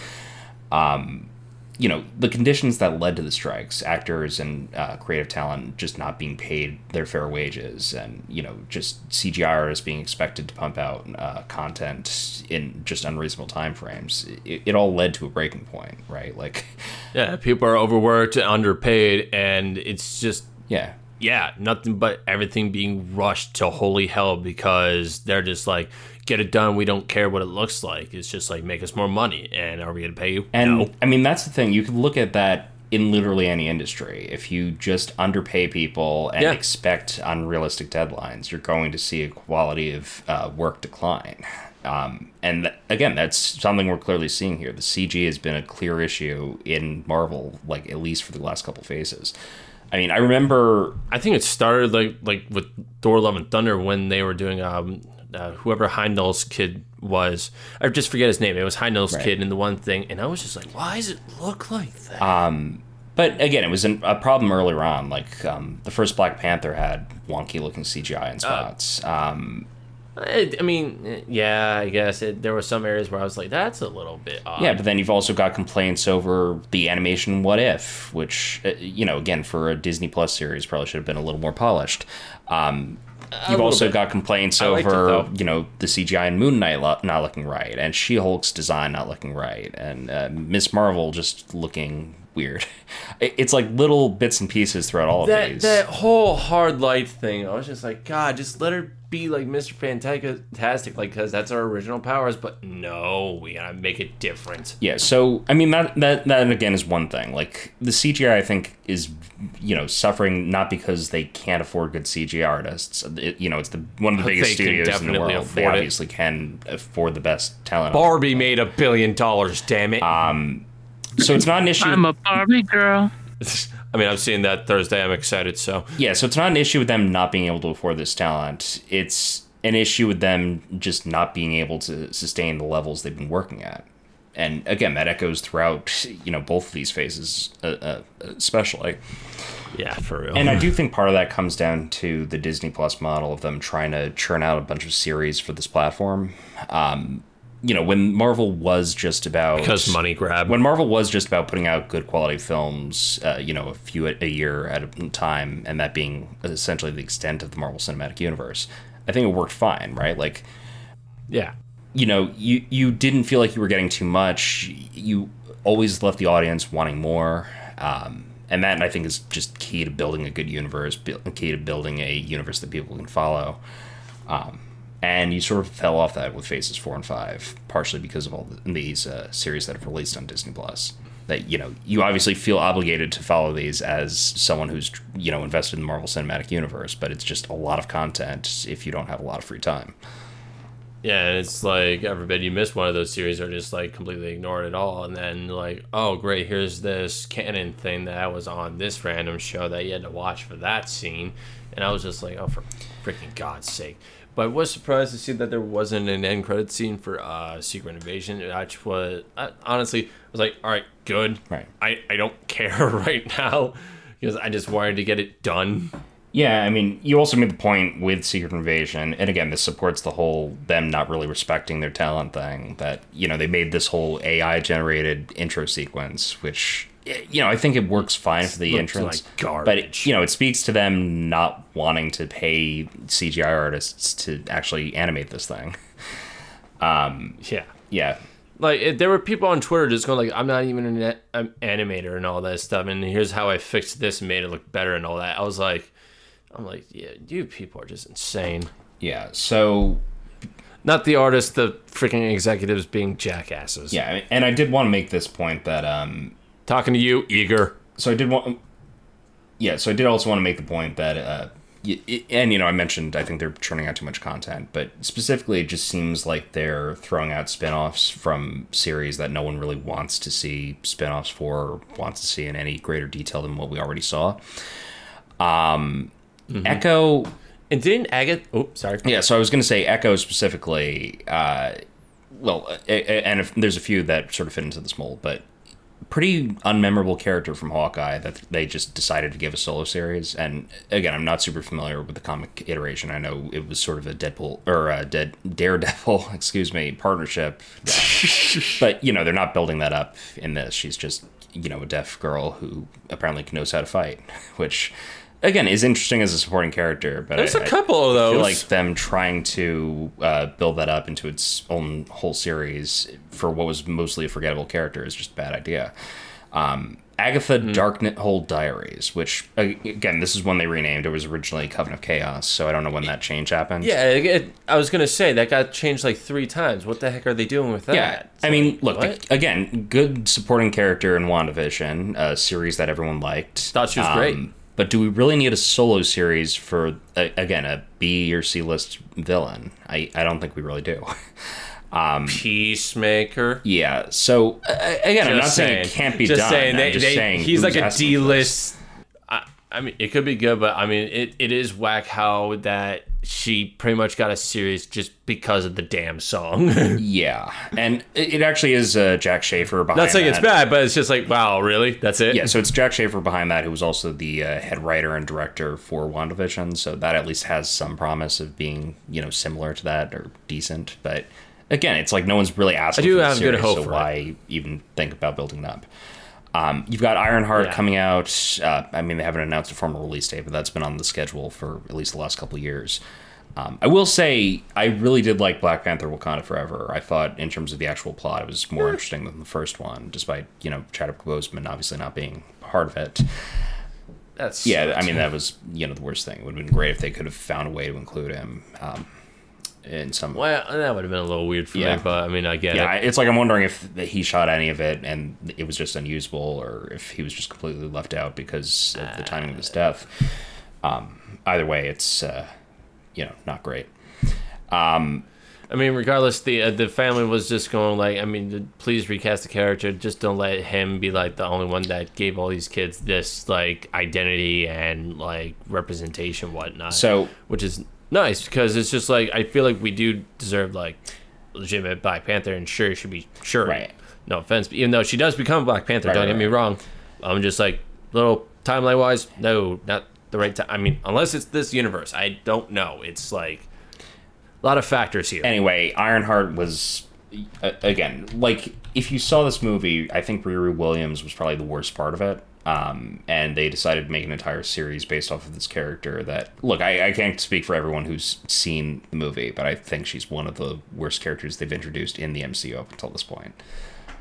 [SPEAKER 5] Um, you know the conditions that led to the strikes actors and uh, creative talent just not being paid their fair wages and you know just cgi artists being expected to pump out uh, content in just unreasonable time frames it, it all led to a breaking point right? Like
[SPEAKER 6] Yeah, people are overworked, and underpaid, and it's just
[SPEAKER 5] yeah.
[SPEAKER 6] Yeah, nothing but everything being rushed to holy hell because they're just like, get it done. We don't care what it looks like. It's just like make us more money, and are we gonna pay you?
[SPEAKER 5] And
[SPEAKER 6] no.
[SPEAKER 5] I mean, that's the thing. You could look at that in literally any industry. If you just underpay people and
[SPEAKER 6] Yeah.
[SPEAKER 5] expect unrealistic deadlines, you're going to see a quality of uh, work decline. Um, and th- again, that's something we're clearly seeing here. The CG has been a clear issue in Marvel, like at least for the last couple phases. I mean, I remember
[SPEAKER 6] I think it started like like with Thor: Love and Thunder when they were doing um uh, whoever Heimdall's kid was. I just forget his name. It was Heimdall's
[SPEAKER 5] Right.
[SPEAKER 6] kid in the one thing, and I was just like, why does it look like that?
[SPEAKER 5] Um, but again, it was an, a problem earlier on. Like um, the first Black Panther had wonky looking CGI in spots. um,
[SPEAKER 6] I, I mean, yeah, I guess it, there were some areas where I was like, that's a little bit odd.
[SPEAKER 5] yeah, but then you've also got complaints over the animation What If, which uh, you know, again for a Disney Plus series, probably should have been a little more polished. Um, you've also
[SPEAKER 6] bit.
[SPEAKER 5] got complaints
[SPEAKER 6] I
[SPEAKER 5] over you know the CGI in Moon Knight lo- not looking right, and She Hulk's design not looking right, and uh, Miss Marvel just looking weird. It's like little bits and pieces throughout all of
[SPEAKER 6] that
[SPEAKER 5] these.
[SPEAKER 6] that whole hard light thing, I was just like, God, just let her be like Mr. Fantastic, like because that's our original powers. But no, we gotta make it different.
[SPEAKER 5] Yeah, so I mean that that that again is one thing. Like the CGI, I think is you know suffering not because they can't afford good CGI artists. It, you know, it's the one of the biggest studios in the world. They
[SPEAKER 6] afford it.
[SPEAKER 5] obviously can afford the best talent.
[SPEAKER 6] Barbie made a billion dollars. Damn it.
[SPEAKER 5] Um, so it's not an issue.
[SPEAKER 9] I'm a Barbie girl.
[SPEAKER 6] I mean, I'm seeing that Thursday. I'm excited. So
[SPEAKER 5] yeah, so it's not an issue with them not being able to afford this talent. It's an issue with them just not being able to sustain the levels they've been working at. And again, that echoes throughout you know both of these phases, uh, uh, especially.
[SPEAKER 6] yeah, for real.
[SPEAKER 5] And I do think part of that comes down to the Disney Plus model of them trying to churn out a bunch of series for this platform. Um, you know, when Marvel was just about
[SPEAKER 6] because money grab.
[SPEAKER 5] when Marvel was just about putting out good quality films, uh, you know, a few a, a year at a time, and that being essentially the extent of the Marvel Cinematic Universe, I think it worked fine, right? Like,
[SPEAKER 6] yeah,
[SPEAKER 5] you know, you you didn't feel like you were getting too much. You always left the audience wanting more, um, and that I think is just key to building a good universe, key to building a universe that people can follow. Um, and you sort of fell off that with Phases Four and Five, partially because of all the, these uh, series that have released on Disney Plus. That you know, you obviously feel obligated to follow these as someone who's you know invested in the Marvel Cinematic Universe, but it's just a lot of content if you don't have a lot of free time.
[SPEAKER 6] yeah, and it's like everybody you miss one of those series or just like completely ignore it at all, and then like, oh great, here's this canon thing that was on this random show that you had to watch for that scene, and I was just like, oh for freaking God's sake. But I was surprised to see that there wasn't an end credit scene for uh, Secret Invasion. Which was I, honestly, I was like, all right, good.
[SPEAKER 5] Right.
[SPEAKER 6] I I don't care right now because I just wanted to get it done.
[SPEAKER 5] Yeah, I mean, you also made the point with Secret Invasion, and again, this supports the whole them not really respecting their talent thing. That you know they made this whole AI generated intro sequence, which you know I think it works fine for the entrance,
[SPEAKER 6] like
[SPEAKER 5] but it, you know it speaks to them not wanting to pay CGI artists to actually animate this thing.
[SPEAKER 6] Um, Yeah.
[SPEAKER 5] Yeah,
[SPEAKER 6] like it, there were people on Twitter just going like, "I'm not even an, an animator and all that stuff," and here's how I fixed this and made it look better and all that. I was like, I'm like, yeah, you people are just insane.
[SPEAKER 5] yeah. So
[SPEAKER 6] Not the artists, the freaking executives being jackasses.
[SPEAKER 5] yeah, and I did want to make this point that um,
[SPEAKER 6] talking to you, eager.
[SPEAKER 5] so I did want, yeah. So I did also want to make the point that, uh, and you know, I mentioned I think they're churning out too much content, but specifically, it just seems like they're throwing out spin-offs from series that no one really wants to see spin-offs for, or wants to see in any greater detail than what we already saw. Um, Echo
[SPEAKER 6] And didn't Agatha? Oh, sorry.
[SPEAKER 5] yeah, so I was going to say Echo specifically. Uh, well, and if, there's a few that sort of fit into this mold, but pretty unmemorable character from Hawkeye that they just decided to give a solo series. And again, I'm not super familiar with the comic iteration. I know it was sort of a Deadpool or a Dead Daredevil, excuse me, partnership. but you know, they're not building that up in this. She's just you know a deaf girl who apparently knows how to fight, which. Again, is interesting as a supporting character, but
[SPEAKER 6] There's
[SPEAKER 5] a
[SPEAKER 6] a couple of
[SPEAKER 5] I feel
[SPEAKER 6] those.
[SPEAKER 5] like them trying to uh, build that up into its own whole series for what was mostly a forgettable character is just a bad idea. Um, Agatha
[SPEAKER 6] Hmm.
[SPEAKER 5] Hole Diaries, which again, this is one they renamed. It was originally Coven of Chaos, so I don't know when that change happened.
[SPEAKER 6] Yeah, it, it- I was gonna say that got changed like three times. What the heck are they doing with that?
[SPEAKER 5] Yeah,
[SPEAKER 6] It's
[SPEAKER 5] I mean, look
[SPEAKER 6] what?
[SPEAKER 5] again, good supporting character in WandaVision, a series that everyone liked.
[SPEAKER 6] Thought she was great.
[SPEAKER 5] But do we really need a solo series for a, again a B or C list villain? I, I don't think we really do.
[SPEAKER 6] Um, Peacemaker.
[SPEAKER 5] yeah. So uh, again, I'm not
[SPEAKER 6] Just
[SPEAKER 5] saying, it can't be
[SPEAKER 6] just
[SPEAKER 5] done.
[SPEAKER 6] Saying,
[SPEAKER 5] I'm
[SPEAKER 6] they,
[SPEAKER 5] just
[SPEAKER 6] they-
[SPEAKER 5] saying
[SPEAKER 6] he's like a
[SPEAKER 5] this.
[SPEAKER 6] D-list. I, mean, it could be good, but I mean, it, it is whack how that she pretty much got a series just because of the damn song.
[SPEAKER 5] Yeah, and it, it actually is uh, Jac Schaeffer behind.
[SPEAKER 6] Not saying it's bad, but it's just like, wow, really? That's it?
[SPEAKER 5] Yeah, so it's Jac Schaeffer behind that, who was also the uh, head writer and director for WandaVision. So that at least has some promise of being, you know, similar to that or decent. But again, it's like no one's really asking.
[SPEAKER 6] I do have good hope
[SPEAKER 5] so
[SPEAKER 6] for it.
[SPEAKER 5] why even think about building it up? Um, you've got Ironheart
[SPEAKER 6] Yeah.
[SPEAKER 5] coming out. Uh, I mean, they haven't announced a formal release date, but that's been on the schedule for at least the last couple of years. Um, I will say, I really did like Black Panther: Wakanda Forever. I thought, in terms of the actual plot, it was more interesting than the first one, despite you know Chadwick Boseman obviously not being part of it.
[SPEAKER 6] That's
[SPEAKER 5] Yeah, I mean that was you know the worst thing. It would have been great if they could have found a way to include him um, in some.
[SPEAKER 6] Well, that would have been a little weird for
[SPEAKER 5] Yeah.
[SPEAKER 6] me, but I mean, I get
[SPEAKER 5] it Yeah,
[SPEAKER 6] it.
[SPEAKER 5] it's like I'm wondering if he shot any of it and it was just unusable, or if he was just completely left out because of the timing of his death. Um, either way, it's uh, you know not great. Um,
[SPEAKER 6] I mean, regardless, the uh, the family was just going like, I mean, please recast the character. Just don't let him be like the only one that gave all these kids this like identity and like representation, whatnot.
[SPEAKER 5] So-
[SPEAKER 6] which is nice because it's just like I feel like we do deserve like legitimate Black Panther, and sure, she should be sure.
[SPEAKER 5] Right.
[SPEAKER 6] No offense, but even though she does become Black Panther,
[SPEAKER 5] Right,
[SPEAKER 6] don't
[SPEAKER 5] right,
[SPEAKER 6] get me wrong. I'm just like little timeline wise, no, not the right time. I mean, unless it's this universe, I don't know. It's like a lot of factors here.
[SPEAKER 5] anyway, Ironheart was uh, again like if you saw this movie, I think Riri Williams was probably the worst part of it. Um, and they decided to make an entire series based off of this character. That look, I, I can't speak for everyone who's seen the movie, but I think she's one of the worst characters they've introduced in the MCU up until this point.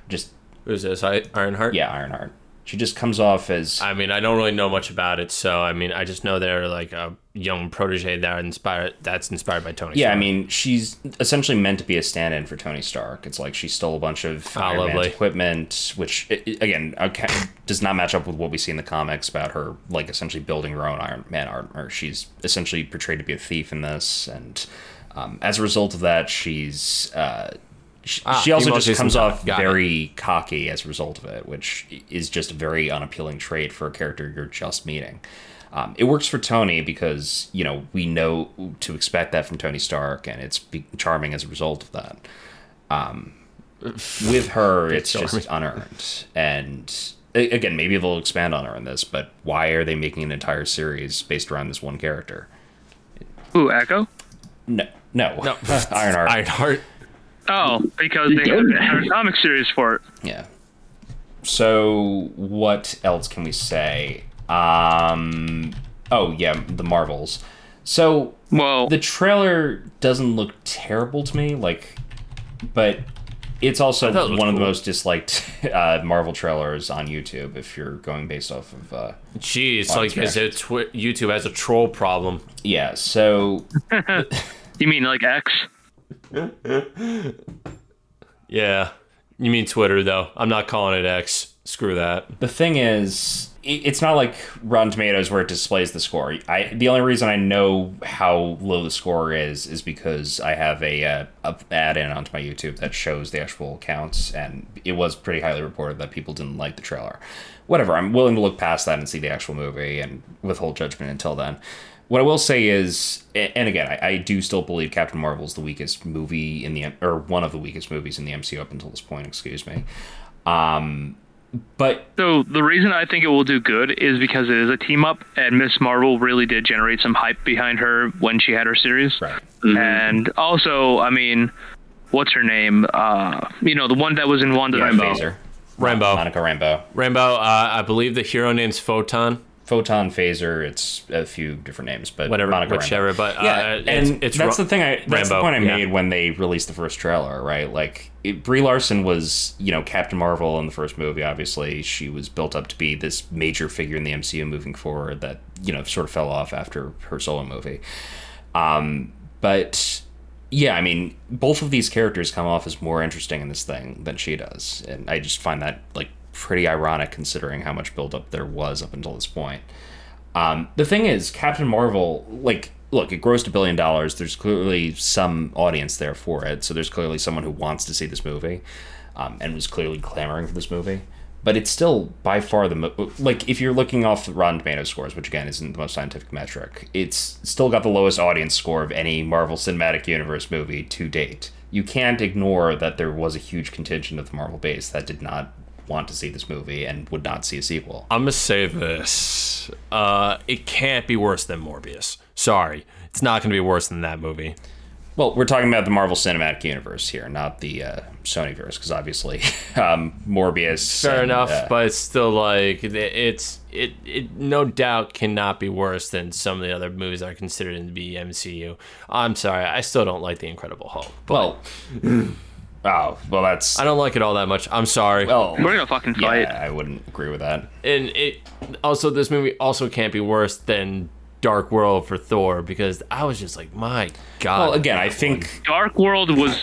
[SPEAKER 5] Just
[SPEAKER 6] Who's this? I- Ironheart?
[SPEAKER 5] yeah, Ironheart. She just comes off as
[SPEAKER 6] I mean, I don't really know much about it, so I mean, I just know they're like a young protege that inspired. That's inspired by Tony.
[SPEAKER 5] Yeah, I mean, she's essentially meant to be a stand-in for Tony Stark. It's like she stole a bunch of
[SPEAKER 6] Ah,
[SPEAKER 5] Iron Man's equipment, which again okay, does not match up with what we see in the comics about her, like essentially building her own Iron Man armor. She's essentially portrayed to be a thief in this, and um, as a result of that, she's. Uh, she,
[SPEAKER 6] Ah,
[SPEAKER 5] she also just
[SPEAKER 6] Jason
[SPEAKER 5] comes off
[SPEAKER 6] Got it.
[SPEAKER 5] very cocky as a result of it, which is just a very unappealing trait for a character you're just meeting. Um, it works for Tony because you know we know to expect that from Tony Stark, and it's be- charming as a result of that. Um, with her, it's just unearned, and again, maybe they'll expand on her in this. But why are they making an entire series based around this one character?
[SPEAKER 9] Ooh, Echo.
[SPEAKER 5] No, no,
[SPEAKER 6] no,
[SPEAKER 5] Ironheart.
[SPEAKER 6] Ironheart.
[SPEAKER 9] Oh, because they have an entire comic series for it.
[SPEAKER 5] Yeah. So what else can we say? Um oh yeah, the Marvels. So
[SPEAKER 9] well
[SPEAKER 5] the trailer doesn't look terrible to me, like but it's also
[SPEAKER 6] it
[SPEAKER 5] one
[SPEAKER 6] was
[SPEAKER 5] of the most disliked uh, Marvel trailers on YouTube if you're going based off of uh
[SPEAKER 6] Jeez,
[SPEAKER 5] audience
[SPEAKER 6] like is it
[SPEAKER 5] reactions.
[SPEAKER 6] twi- YouTube has a troll problem?
[SPEAKER 5] Yeah, so
[SPEAKER 9] You mean like X?
[SPEAKER 6] Yeah, you mean Twitter though? I'm not calling it X. Screw that.
[SPEAKER 5] the thing is it's not like Rotten Tomatoes where it displays the score. I the only reason I know how low the score is is because I have a, uh, a add in onto my YouTube that shows the actual counts, and it was pretty highly reported that people didn't like the trailer. Whatever, I'm willing to look past that and see the actual movie and withhold judgment until then. What I will say is, and again, I, I do still believe Captain Marvel is the weakest movie in the or one of the weakest movies in the MCU up until this point. Excuse me. Um, but
[SPEAKER 9] So the reason I think it will do good is because it is a team up, and Miss Marvel really did generate some hype behind her when she had her series.
[SPEAKER 5] Right.
[SPEAKER 9] And also, I mean, what's her name? Uh, you know, the one that was in Wanda
[SPEAKER 5] yeah,
[SPEAKER 9] Rainbow.
[SPEAKER 5] Phaser.
[SPEAKER 6] Rambeau.
[SPEAKER 5] Monica Rambeau.
[SPEAKER 6] Rambeau. Uh, I believe the hero name's Photon.
[SPEAKER 5] Photon Phaser. It's a few different names, but
[SPEAKER 6] Whatever,
[SPEAKER 5] Monica
[SPEAKER 6] whichever,
[SPEAKER 5] Rambeau.
[SPEAKER 6] but, uh,
[SPEAKER 5] yeah,
[SPEAKER 6] it's-
[SPEAKER 5] and
[SPEAKER 6] it's
[SPEAKER 5] that's
[SPEAKER 6] Ra-
[SPEAKER 5] the thing. I that's the point I
[SPEAKER 6] yeah.
[SPEAKER 5] made when they released the first trailer, right? Like it, Brie Larson was, you know, Captain Marvel in the first movie. Obviously, she was built up to be this major figure in the MCU moving forward. That you know sort of fell off after her solo movie. Um, but yeah, I mean, both of these characters come off as more interesting in this thing than she does, and I just find that like pretty ironic considering how much buildup there was up until this point. Um, the thing is, Captain Marvel, like, look, it grossed a billion dollars. There's clearly some audience there for it, so there's clearly someone who wants to see this movie, um, and was clearly clamoring for this movie. But it's still by far the mo- like if you're looking off the Rotten Tomato scores, which again isn't the most scientific metric, it's still got the lowest audience score of any Marvel Cinematic Universe movie to date. You can't ignore that there was a huge contingent of the Marvel base that did not want to see this movie and would not see a sequel.
[SPEAKER 6] I'm gonna say this. Uh, it can't be worse than Morbius. Sorry, it's not gonna be worse than that movie.
[SPEAKER 5] Well, we're talking about the Marvel Cinematic Universe here, not the uh, Sonyverse, because obviously um, Morbius.
[SPEAKER 6] Fair
[SPEAKER 5] and,
[SPEAKER 6] enough,
[SPEAKER 5] uh,
[SPEAKER 6] but it's still like it- it's it it no doubt cannot be worse than some of the other movies that are considered to be MCU. I'm sorry, I still don't like the Incredible Hulk. But
[SPEAKER 5] well, oh, well, that's
[SPEAKER 6] I don't like it all that much. I'm sorry.
[SPEAKER 5] well,
[SPEAKER 9] We're gonna fucking fight.
[SPEAKER 5] yeah, I wouldn't agree with that.
[SPEAKER 6] and it also this movie also can't be worse than Dark World for Thor because I was just like, my god.
[SPEAKER 5] Well, again, I think
[SPEAKER 9] Dark World was.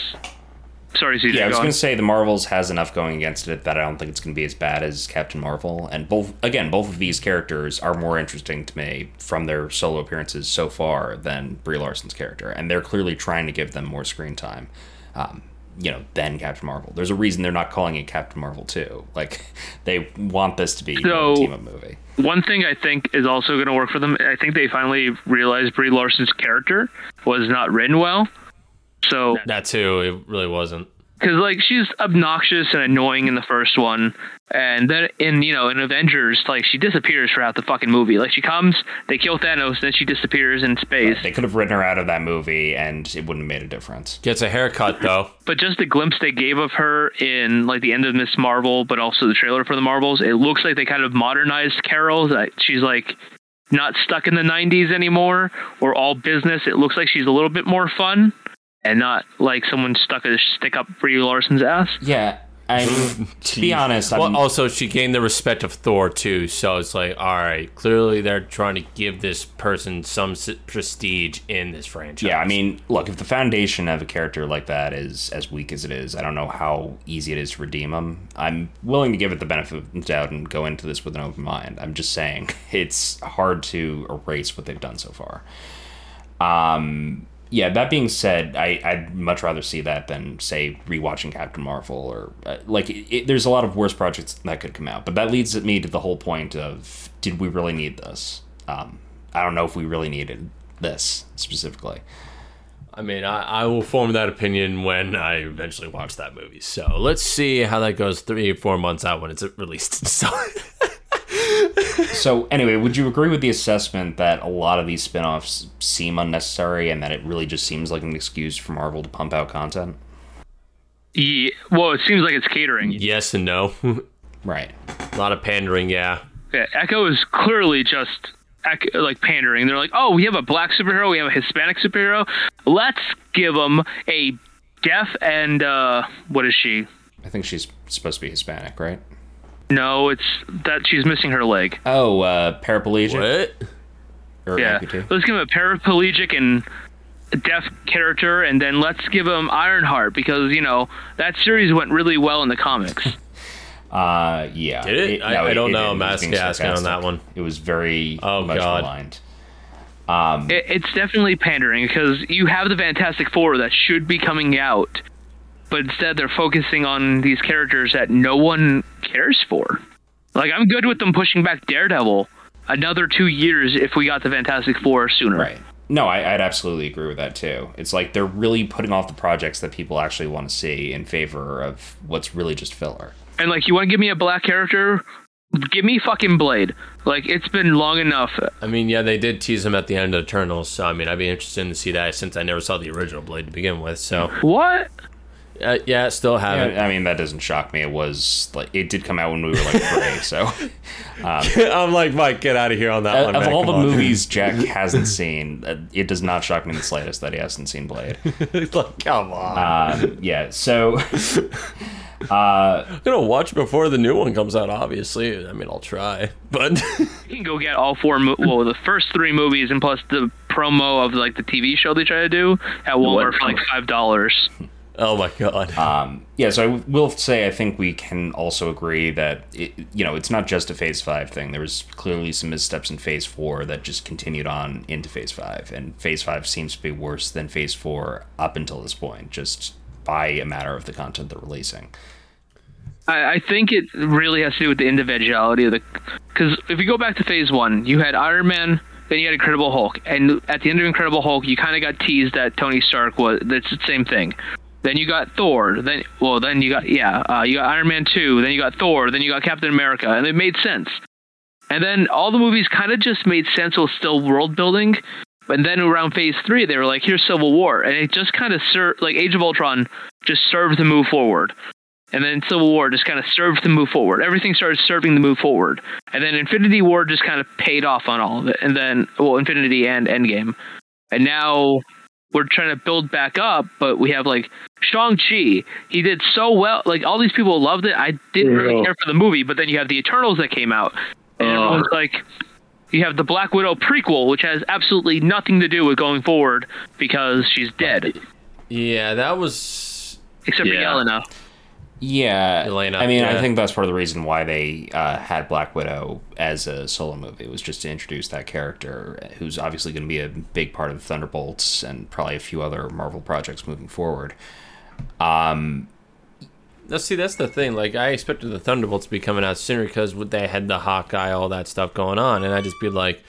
[SPEAKER 9] Sorry, CJ.
[SPEAKER 5] yeah, I was
[SPEAKER 9] go
[SPEAKER 5] going to say the Marvels has enough going against it that I don't think it's going to be as bad as Captain Marvel. And both, again, both of these characters are more interesting to me from their solo appearances so far than Brie Larson's character, and they're clearly trying to give them more screen time. Um, you know, then Captain Marvel. There's a reason they're not calling it Captain Marvel 2. Like, they want this to be know, a
[SPEAKER 9] So-
[SPEAKER 5] team up movie.
[SPEAKER 9] One thing I think is also going to work for them. I think they finally realized Brie Larson's character was not written well. So,
[SPEAKER 6] that too, it really wasn't.
[SPEAKER 9] Because like she's obnoxious and annoying in the first one, and then in you know in Avengers, like she disappears throughout the fucking movie. Like she comes, they kill Thanos, then she disappears in space.
[SPEAKER 5] They could have written her out of that movie and it wouldn't have made a difference.
[SPEAKER 6] Gets a haircut though.
[SPEAKER 9] But just the glimpse they gave of her in like the end of Miss Marvel, but also the trailer for the Marvels, it looks like they kind of modernized Carol. That she's like not stuck in the '90s anymore or all business. It looks like she's a little bit more fun and not like someone stuck a stick up Brie Larson's ass.
[SPEAKER 5] Yeah, I mean, to be honest, I'm,
[SPEAKER 6] Well, also she gained the respect of Thor too, so it's like, all right, clearly they're trying to give this person some s- prestige in this franchise.
[SPEAKER 5] Yeah, I mean, look, if the foundation of a character like that is as weak as it is, I don't know how easy it is to redeem them. I'm willing to give it the benefit of the doubt and go into this with an open mind. I'm just saying it's hard to erase what they've done so far. Um, yeah, that being said, I, I'd much rather see that than, say, rewatching Captain Marvel or, uh, like, it, it, there's a lot of worse projects that could come out. But that leads me to the whole point of did we really need this? Um, I don't know if we really needed this specifically.
[SPEAKER 6] I mean, I, I will form that opinion when I eventually watch that movie. So let's see how that goes three four months out when it's released. So
[SPEAKER 5] So anyway, would you agree with the assessment that a lot of these spin-offs seem unnecessary and that it really just seems like an excuse for Marvel to pump out content?
[SPEAKER 9] Yeah, well, it seems like it's catering.
[SPEAKER 6] yes and no.
[SPEAKER 5] Right.
[SPEAKER 6] a lot of pandering, yeah.
[SPEAKER 9] Yeah, Echo is clearly just like pandering. They're like, oh, we have a black superhero, we have a Hispanic superhero. Let's give them a deaf and uh, what is she?
[SPEAKER 5] I think she's supposed to be Hispanic, right?
[SPEAKER 9] No, it's that she's missing her leg.
[SPEAKER 5] Oh, uh, paraplegic
[SPEAKER 6] What?
[SPEAKER 5] or
[SPEAKER 9] Yeah,
[SPEAKER 5] amputee?
[SPEAKER 9] let's give him a paraplegic and deaf character, and then let's give him Ironheart because you know that series went really well in the comics.
[SPEAKER 5] Uh, yeah.
[SPEAKER 6] Did it? I- I don't know.
[SPEAKER 5] did. It was being
[SPEAKER 6] Mask asking on that one.
[SPEAKER 5] It was very
[SPEAKER 6] Oh,
[SPEAKER 5] much
[SPEAKER 6] God.
[SPEAKER 5] maligned.
[SPEAKER 9] it, it's definitely pandering because you have the Fantastic Four that should be coming out, but instead they're focusing on these characters that no one cares for. Like I'm good with them pushing back Daredevil another two years if we got the Fantastic Four sooner.
[SPEAKER 5] Right. No, I, I'd absolutely agree with that too. It's like they're really putting off the projects that people actually want to see in favor of what's really just filler.
[SPEAKER 9] And like you want to give me a black character, give me fucking Blade. Like it's been long enough.
[SPEAKER 6] I mean, yeah, they did tease him at the end of Eternals, so I mean, I'd be interested to see that since I never saw the original Blade to begin with. So
[SPEAKER 9] What?
[SPEAKER 6] Uh, yeah, still haven't.
[SPEAKER 5] I mean, that doesn't shock me. It was like it did come out when we were like three, so um,
[SPEAKER 6] I'm like, Mike, get out of here on that one.
[SPEAKER 5] of
[SPEAKER 6] man.
[SPEAKER 5] all the
[SPEAKER 6] on.
[SPEAKER 5] movies Jack hasn't seen, uh, it does not shock me in the slightest that he hasn't seen Blade.
[SPEAKER 6] It's like, come on.
[SPEAKER 5] Um, yeah, so
[SPEAKER 6] I'm gonna watch before the new one comes out. Obviously, I mean, I'll try, but
[SPEAKER 9] You can go get all four, mo- well, the first three movies and plus the promo of like the TV show they try to do at Walmart for like five dollars.
[SPEAKER 6] Oh my god.
[SPEAKER 5] Um, yeah, so I will say I think we can also agree that it, you know it's not just a Phase Five thing. There was clearly some missteps in Phase Four that just continued on into Phase Five, and Phase Five seems to be worse than Phase Four up until this point, just by a matter of the content they're releasing.
[SPEAKER 9] I, I think it really has to do with the individuality of the. Because if you go back to Phase One, you had Iron Man, then you had Incredible Hulk, and at the end of Incredible Hulk, you kind of got teased that Tony Stark was. That's the same thing. Then you got Thor. Then well, then you got yeah, uh, you got Iron Man two. Then you got Thor. Then you got Captain America, and it made sense. And then all the movies kind of just made sense while still world building. And then around Phase three, they were like, "Here's Civil War," and it just kind of served like Age of Ultron just served to move forward. And then Civil War just kind of served to move forward. Everything started serving to move forward. And then Infinity War just kind of paid off on all of it. And then, well, Infinity and Endgame. And now we're trying to build back up, but we have like Shang-Chi. He did so well. Like all these people loved it. I didn't really care for the movie, but then you have the Eternals that came out. And everyone's like, you have the Black Widow prequel, which has absolutely nothing to do with going forward because she's dead,
[SPEAKER 6] yeah, that was.
[SPEAKER 9] except for
[SPEAKER 11] Yeah.
[SPEAKER 9] Yelena.
[SPEAKER 5] Yeah,
[SPEAKER 6] Elena,
[SPEAKER 5] I mean, I think that's part of the reason why they uh, had Black Widow as a solo movie was just to introduce that character, who's obviously going to be a big part of Thunderbolts and probably a few other Marvel projects moving forward. Um,
[SPEAKER 6] No, see, that's the thing. Like, I expected the Thunderbolts to be coming out sooner because they had the Hawkeye, all that stuff going on, and I'd just be like,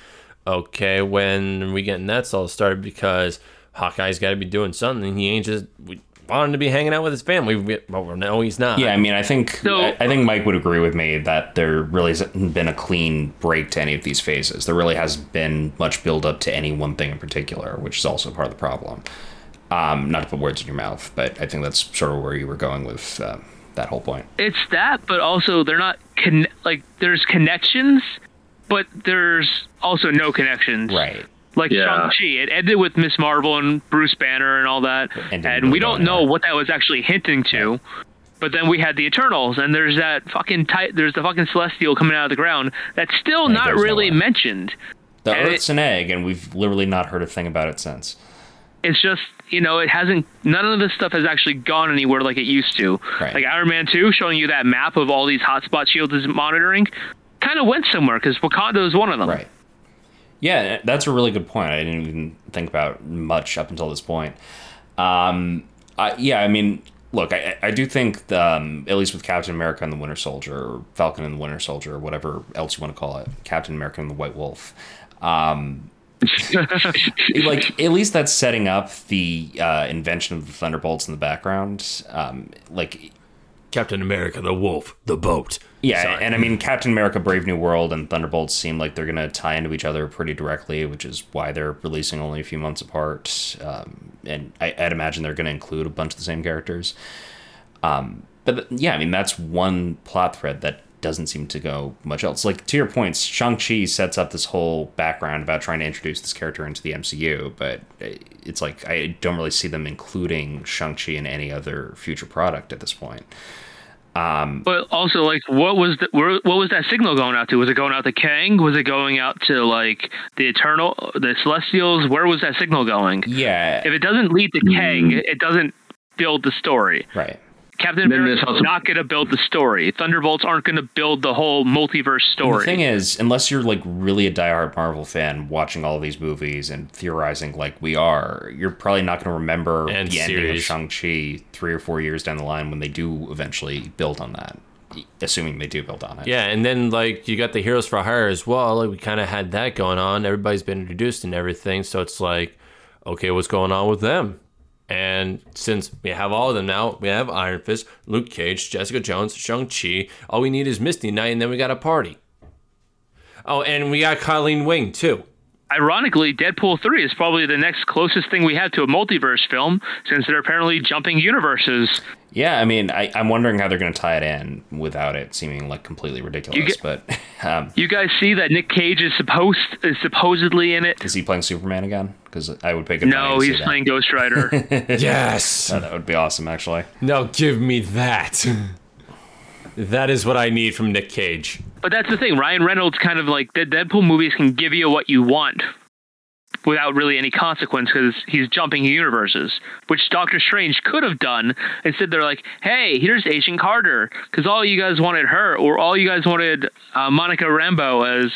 [SPEAKER 6] okay, when are we getting that all started? Because Hawkeye's got to be doing something. He ain't just we want him to be hanging out with his family. We, well, no, he's not.
[SPEAKER 5] yeah, I mean, I think
[SPEAKER 9] So-
[SPEAKER 5] I, I think Mike would agree with me that there really hasn't been a clean break to any of these phases. There really hasn't been much build up to any one thing in particular, which is also part of the problem. Um, not to put words in your mouth, but I think that's sort of where you were going with uh, that whole point.
[SPEAKER 9] it's that, but also they're not con- like there's connections, but there's also no connections.
[SPEAKER 5] Right.
[SPEAKER 9] Like
[SPEAKER 11] Yeah.
[SPEAKER 9] Shang-Chi, it ended with Miss Marvel and Bruce Banner and all that,
[SPEAKER 5] And
[SPEAKER 9] and, we don't know what that was actually hinting to. But then we had the Eternals, and there's that fucking ti- there's the fucking Celestial coming out of the ground that's still
[SPEAKER 5] Right,
[SPEAKER 9] not really
[SPEAKER 5] nowhere.
[SPEAKER 9] mentioned.
[SPEAKER 5] The
[SPEAKER 9] And
[SPEAKER 5] Earth's an egg, and we've literally not heard a thing about it since.
[SPEAKER 9] It's just you know it hasn't none of this stuff has actually gone anywhere like it used to.
[SPEAKER 5] Right.
[SPEAKER 9] Like Iron Man two showing you that map of all these hotspot shields is monitoring, kind of went somewhere because Wakanda is one of them.
[SPEAKER 5] Right. Yeah, that's a really good point. I didn't even think about much up until this point. Um, I, yeah, I mean, look, I, I do think, the, um, at least with Captain America and the Winter Soldier, or Falcon and the Winter Soldier, or whatever else you want to call it, Captain America and the White Wolf, um, like at least that's setting up the uh, invention of the Thunderbolts in the background. Um, like
[SPEAKER 6] Captain America, the wolf, the boat.
[SPEAKER 5] Yeah,
[SPEAKER 6] Sorry.
[SPEAKER 5] and I mean Captain America: Brave New World and Thunderbolts seem like they're gonna tie into each other pretty directly, which is why they're releasing only a few months apart. Um, and I, I'd imagine they're gonna include a bunch of the same characters. Um, but yeah, I mean that's one plot thread that doesn't seem to go much else. Like to your points, Shang Chi sets up this whole background about trying to introduce this character into the MCU, but it's like I don't really see them including Shang Chi in any other future product at this point. Um,
[SPEAKER 9] But also, like, what was the where, what was that signal going out to? Was it going out to Kang? Was it going out to like the Eternal, the Celestials? Where was that signal going?
[SPEAKER 5] yeah,
[SPEAKER 9] If it doesn't lead to Kang, it doesn't build the story.
[SPEAKER 5] right.
[SPEAKER 9] Captain
[SPEAKER 11] Then
[SPEAKER 9] America is
[SPEAKER 11] also-
[SPEAKER 9] not going to build the story. Thunderbolts aren't going to build the whole multiverse story.
[SPEAKER 5] The thing is, unless you're like really a diehard Marvel fan, watching all these movies and theorizing like we are, you're probably not going to remember
[SPEAKER 6] And
[SPEAKER 5] the ending of. Shang Chi three or four years down the line when they do eventually build on that, assuming they do build on it.
[SPEAKER 6] Yeah, and then like you got the Heroes for Hire as well. Like we kind of had that going on. Everybody's been introduced and everything, so it's like, okay, what's going on with them? And since we have all of them now, we have Iron Fist, Luke Cage, Jessica Jones, Shang Chi. All we need is Misty Knight, and then we got a party. Oh, and we got Colleen Wing too.
[SPEAKER 9] Ironically, Deadpool 3 is probably the next closest thing we have to a multiverse film since they're apparently jumping universes.
[SPEAKER 5] Yeah, I mean, I, I'm wondering how they're going to tie it in without it seeming like completely ridiculous.
[SPEAKER 9] get-
[SPEAKER 5] but um,
[SPEAKER 9] You guys see that Nick Cage is supposed is supposedly in it?
[SPEAKER 5] is he playing Superman again? Because I would pick. good
[SPEAKER 9] No,
[SPEAKER 5] to see
[SPEAKER 9] he's
[SPEAKER 5] that.
[SPEAKER 9] playing Ghost Rider.
[SPEAKER 6] Yes.
[SPEAKER 5] Oh, that would be awesome, actually.
[SPEAKER 6] No, give me that. that is what I need from Nick Cage.
[SPEAKER 9] but that's the thing. Ryan Reynolds kind of like the Deadpool movies can give you what you want without really any consequence because he's jumping universes, which Doctor Strange could have done. Instead, they're like, "Hey, here's Agent Carter," because all you guys wanted her, or all you guys wanted uh, Monica Rambeau as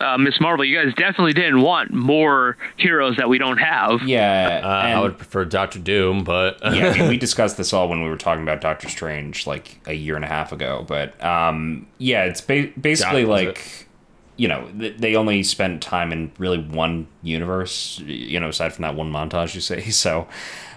[SPEAKER 9] uh, Miss Marvel. You guys definitely didn't want more heroes that we don't have.
[SPEAKER 5] Yeah,
[SPEAKER 6] Uh, I would prefer Doctor Doom, but
[SPEAKER 5] yeah, I mean, we discussed this all when we were talking about Doctor Strange like a year and a half ago. But um, yeah, it's ba- basically
[SPEAKER 6] That was
[SPEAKER 5] like you know th- they only spent time in really one universe. You know, aside from that one montage you say. So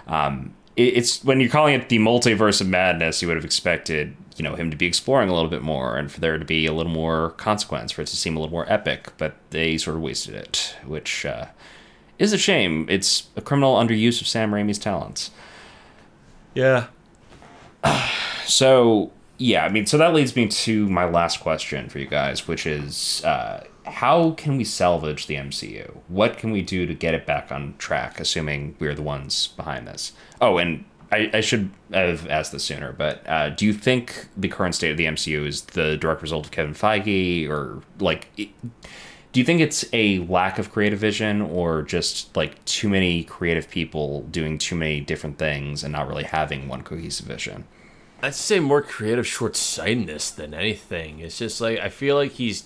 [SPEAKER 5] um, it, it's when you're calling it the multiverse of madness, you would have expected you know him to be exploring a little bit more and for there to be a little more consequence, for it to seem a little more epic. But they sort of wasted it, which. Uh, is a shame. It's a criminal underuse of Sam Raimi's talents.
[SPEAKER 6] yeah.
[SPEAKER 5] So yeah, I mean, so that leads me to my last question for you guys, which is, uh, how can we salvage the MCU? What can we do to get it back on track, assuming we're the ones behind this? Oh, and I, I should have asked this sooner, but uh, do you think the current state of the MCU is the direct result of Kevin Feige, or like? Do you think it's a lack of creative vision or just like too many creative people doing too many different things and not really having one cohesive vision?
[SPEAKER 6] I'd say more creative short sightedness than anything. It's just like I feel like he's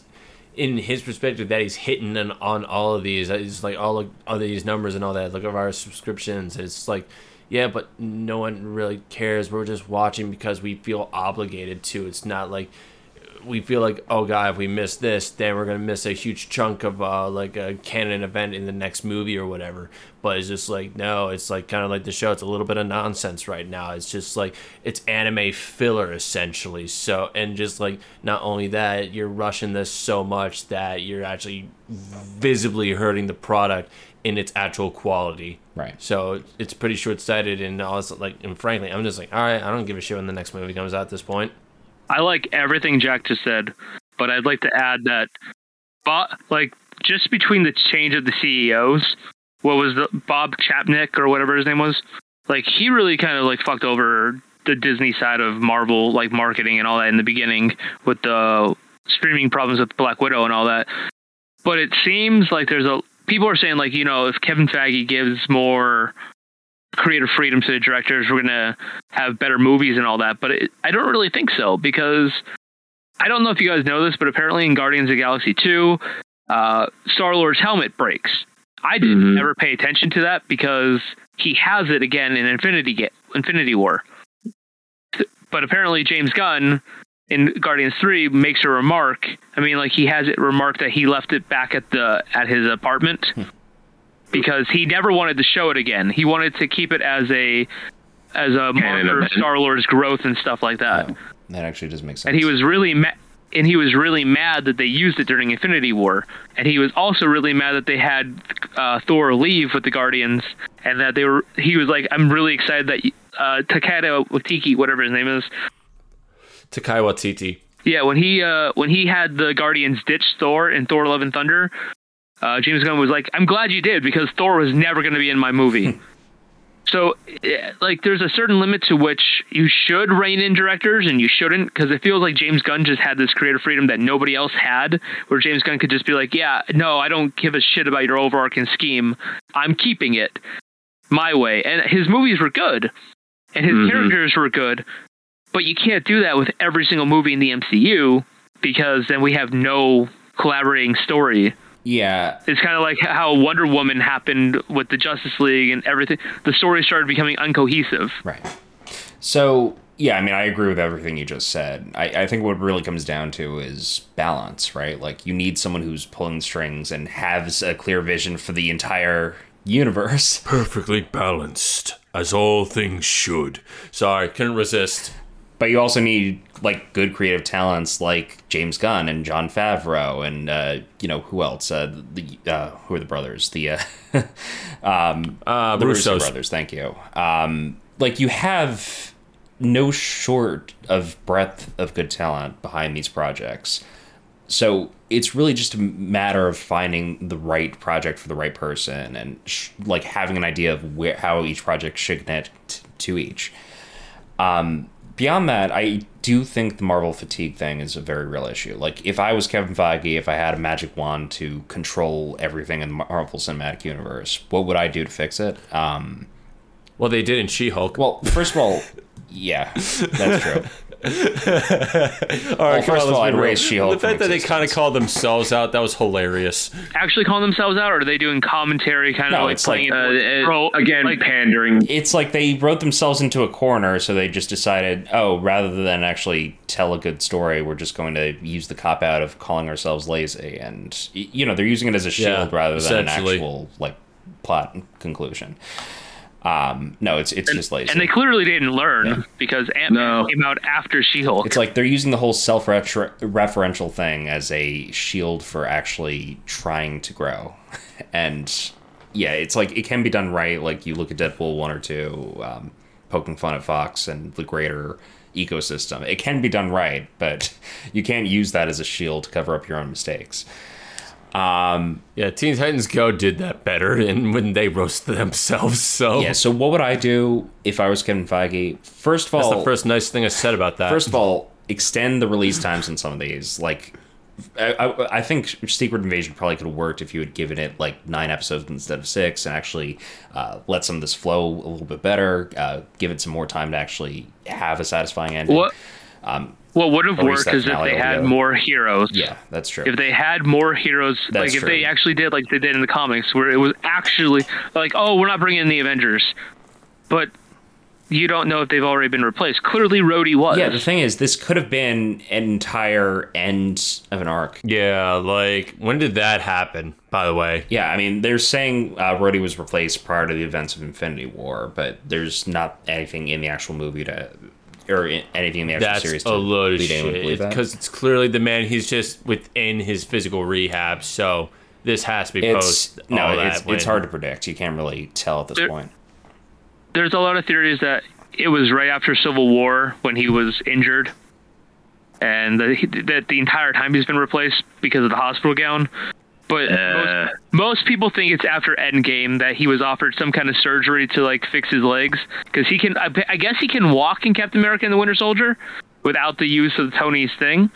[SPEAKER 6] in his perspective that he's hitting on, on all of these. It's like all of all these numbers and all that. Look at our subscriptions. It's like, yeah, but no one really cares. We're just watching because we feel obligated to. It's not like we feel like, oh god, if we miss this, then we're gonna miss a huge chunk of uh, like a canon event in the next movie or whatever. But it's just like no, it's like kind of like the show. It's a little bit of nonsense right now. It's just like it's anime filler essentially. So and just like not only that, you're rushing this so much that you're actually visibly hurting the product in its actual quality.
[SPEAKER 5] Right.
[SPEAKER 6] So it's pretty short sighted and also like and frankly, I'm just like, all right, I don't give a shit when the next movie comes out at this point.
[SPEAKER 9] I like everything Jack just said, but I'd like to add that, Bob, like just between the change of the CEOs, what was the Bob Chapnick or whatever his name was, like he really kind of like fucked over the Disney side of Marvel, like marketing and all that in the beginning with the streaming problems with Black Widow and all that. But it seems like there's a people are saying like you know if Kevin Feige gives more creative freedom to the directors, we're gonna have better movies and all that. But it, I don't really think so because I don't know if you guys know this, but apparently in Guardians of the Galaxy 2, uh, Star Lord's helmet breaks. I didn't ever pay attention to that because he has it again in Infinity Ga- Infinity War. But apparently James Gunn in Guardians 3 makes a remark. I mean, like he has it remarked that he left it back at the at his apartment because he never wanted to show it again. He wanted to keep it as a as a marker of Star Lord's growth and stuff like that.
[SPEAKER 5] That actually does make sense.
[SPEAKER 9] And he was really ma- and he was really mad that they used it during Infinity War. And he was also really mad that they had uh, Thor leave with the Guardians, and that they were. He was like, "I'm really excited that uh, Takeda Watiki, whatever his name is,
[SPEAKER 6] Takai Watiti.
[SPEAKER 9] yeah, when he uh, when he had the Guardians ditch Thor in Thor: Love and Thunder, uh, James Gunn was like, "I'm glad you did because Thor was never going to be in my movie." so, eh, like, there's a certain limit to which you should rein in directors and you shouldn't because it feels like James Gunn just had this creative freedom that nobody else had, where James Gunn could just be like, "Yeah, no, I don't give a shit about your overarching scheme. I'm keeping it my way." And his movies were good, and his characters were good, but you can't do that with every single movie in the MCU because then we have no collaborating story.
[SPEAKER 5] Yeah,
[SPEAKER 9] It's kind of like how Wonder Woman happened with the Justice League and everything. The story started becoming uncohesive.
[SPEAKER 5] right. So yeah, I mean, I agree with everything you just said. I, I think what it really comes down to is balance, right? Like you need someone who's pulling strings and has a clear vision for the entire universe.
[SPEAKER 6] Perfectly balanced, as all things should. Sorry, couldn't resist.
[SPEAKER 5] But you also need like good creative talents like James Gunn and Jon Favreau and uh, you know who else? Uh, the uh, who are the brothers? The uh, um,
[SPEAKER 6] Uh,
[SPEAKER 5] the Russo brothers. Thank you. Um, like you have no short of breadth of good talent behind these projects. So it's really just a matter of finding the right project for the right person and sh- like having an idea of where how each project should connect to each. Um, beyond that, I do think the Marvel fatigue thing is a very real issue. Like, if I was Kevin Feige, if I had a magic wand to control everything in the Marvel Cinematic Universe, what would I do to fix it? Um,
[SPEAKER 6] Well, they did in She-Hulk.
[SPEAKER 5] well, first of all, yeah, that's true.
[SPEAKER 6] All
[SPEAKER 5] well, first
[SPEAKER 6] on,
[SPEAKER 5] of all, I'd raise She-Hulk
[SPEAKER 6] The fact
[SPEAKER 5] from
[SPEAKER 6] that they kind of
[SPEAKER 5] existence.
[SPEAKER 6] called themselves out, that was hilarious.
[SPEAKER 9] Actually calling themselves out, or are they doing commentary kind of
[SPEAKER 5] No,
[SPEAKER 9] like
[SPEAKER 5] it's like-
[SPEAKER 11] Uh,
[SPEAKER 9] it
[SPEAKER 11] it-
[SPEAKER 9] pro-
[SPEAKER 11] again,
[SPEAKER 9] like,
[SPEAKER 11] pandering.
[SPEAKER 5] It's like they wrote themselves into a corner, so they just decided, oh, rather than actually tell a good story, we're just going to use the cop out of calling ourselves lazy, and you know they're using it as a shield
[SPEAKER 6] Yeah,
[SPEAKER 5] rather than an actual like plot conclusion. Um, no, it's it's just lazy.
[SPEAKER 9] and they clearly didn't learn because Ant Man
[SPEAKER 11] No.
[SPEAKER 9] came out after She-Hulk.
[SPEAKER 5] It's like they're using the whole self-referential thing as a shield for actually trying to grow, and yeah, it's like it can be done right. Like you look at Deadpool one or two, um, poking fun at Fox and the greater ecosystem. It can be done right, but you can't use that as a shield to cover up your own mistakes. Um,
[SPEAKER 6] Yeah, Teen Titans Go did that better, and when they roasted themselves, so
[SPEAKER 5] yeah. So what would I do if I was Kevin Feige? First of all,
[SPEAKER 6] that's the first nice thing I said about that.
[SPEAKER 5] First of all, extend the release times on some of these. Like, I, I, I think Secret Invasion probably could have worked if you had given it like nine episodes instead of six, and actually uh, let some of this flow a little bit better. Uh, give it some more time to actually have a satisfying ending.
[SPEAKER 9] what
[SPEAKER 5] Um,
[SPEAKER 9] what would have
[SPEAKER 5] worked is
[SPEAKER 9] worked
[SPEAKER 5] that
[SPEAKER 9] is if they had
[SPEAKER 5] altogether?
[SPEAKER 9] more heroes.
[SPEAKER 5] yeah, that's true.
[SPEAKER 9] If they had more heroes,
[SPEAKER 5] That's
[SPEAKER 9] like if they actually did like they did in the comics, where it was actually like, oh, we're not bringing in the Avengers, but you don't know if they've already been replaced. Clearly, Rhodey was.
[SPEAKER 5] yeah, the thing is, this could have been an entire end of an arc.
[SPEAKER 6] yeah, like when did that happen? By the way,
[SPEAKER 5] Yeah, I mean, they're saying uh, Rhodey was replaced prior to the events of Infinity War, but there's not anything in the actual movie to, or anything in the actual
[SPEAKER 6] that's
[SPEAKER 5] series
[SPEAKER 6] a load of
[SPEAKER 5] lead anyone
[SPEAKER 6] shit because it's clearly the man. He's just within his physical rehab, so this has to be
[SPEAKER 5] it's
[SPEAKER 6] post.
[SPEAKER 5] no,
[SPEAKER 6] all
[SPEAKER 5] it's
[SPEAKER 6] that
[SPEAKER 5] it's hard to predict. You can't really tell at this
[SPEAKER 9] There-
[SPEAKER 5] point.
[SPEAKER 9] There's a lot of theories that it was right after Civil War when he was injured, and that, he, that the entire time he's been replaced because of the hospital gown. But
[SPEAKER 11] Uh.
[SPEAKER 9] most, most people think it's after Endgame that he was offered some kind of surgery to like fix his legs because he can. I, I guess he can walk in Captain America and the Winter Soldier without the use of Tony's thing.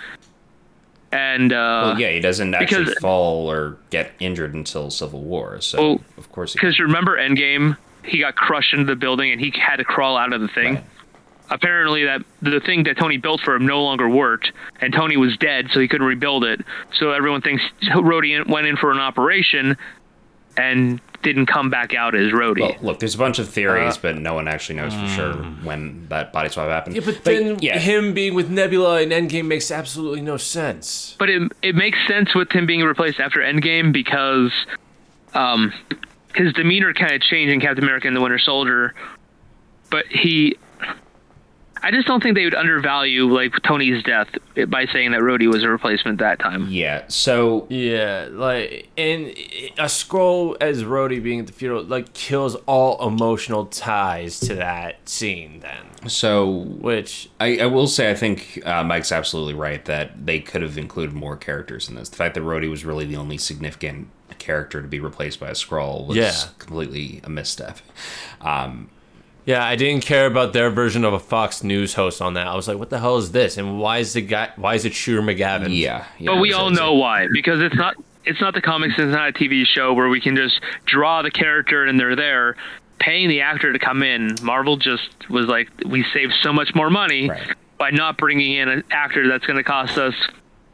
[SPEAKER 9] And uh,
[SPEAKER 5] Well, yeah, he doesn't actually
[SPEAKER 9] because-
[SPEAKER 5] fall or get injured until Civil War, so
[SPEAKER 9] Well,
[SPEAKER 5] of course.
[SPEAKER 9] Because remember Endgame, he got crushed into the building and he had to crawl out of the thing.
[SPEAKER 5] Right.
[SPEAKER 9] Apparently, that the thing that Tony built for him no longer worked, and Tony was dead, so he couldn't rebuild it. So everyone thinks Rhodey went in for an operation and didn't come back out as Rhodey.
[SPEAKER 5] Well, look, there's a bunch of theories,
[SPEAKER 6] Uh,
[SPEAKER 5] but no one actually knows for sure when that body swap happened.
[SPEAKER 6] Yeah, but then
[SPEAKER 5] yeah,
[SPEAKER 6] him being with Nebula in Endgame makes absolutely no sense.
[SPEAKER 9] but it it makes sense with him being replaced after Endgame because um, his demeanor kind of changed in Captain America and the Winter Soldier. But he, I just don't think they would undervalue like Tony's death by saying that Rhodey was a replacement that time.
[SPEAKER 5] yeah. So
[SPEAKER 6] Yeah, like and a Skrull as Rhodey being at the funeral like kills all emotional ties to that scene. Then,
[SPEAKER 5] so
[SPEAKER 6] which
[SPEAKER 5] I, I will say I think uh, Mike's absolutely right that they could have included more characters in this. The fact that Rhodey was really the only significant character to be replaced by a Skrull was
[SPEAKER 6] Yeah.
[SPEAKER 5] completely a misstep. Um,
[SPEAKER 6] yeah, I didn't care about their version of a Fox News host on that. I was like, what the hell is this? And why is the guy? Why is it Shooter McGavin?
[SPEAKER 5] yeah, yeah,
[SPEAKER 9] But we
[SPEAKER 5] so
[SPEAKER 9] all
[SPEAKER 5] it's-
[SPEAKER 9] know why because it's not it's not the comics. It's not a TV show where we can just draw the character and they're there. Paying the actor to come in, Marvel just was like, we saved so much more money
[SPEAKER 5] Right.
[SPEAKER 9] by not bringing in an actor that's going to cost us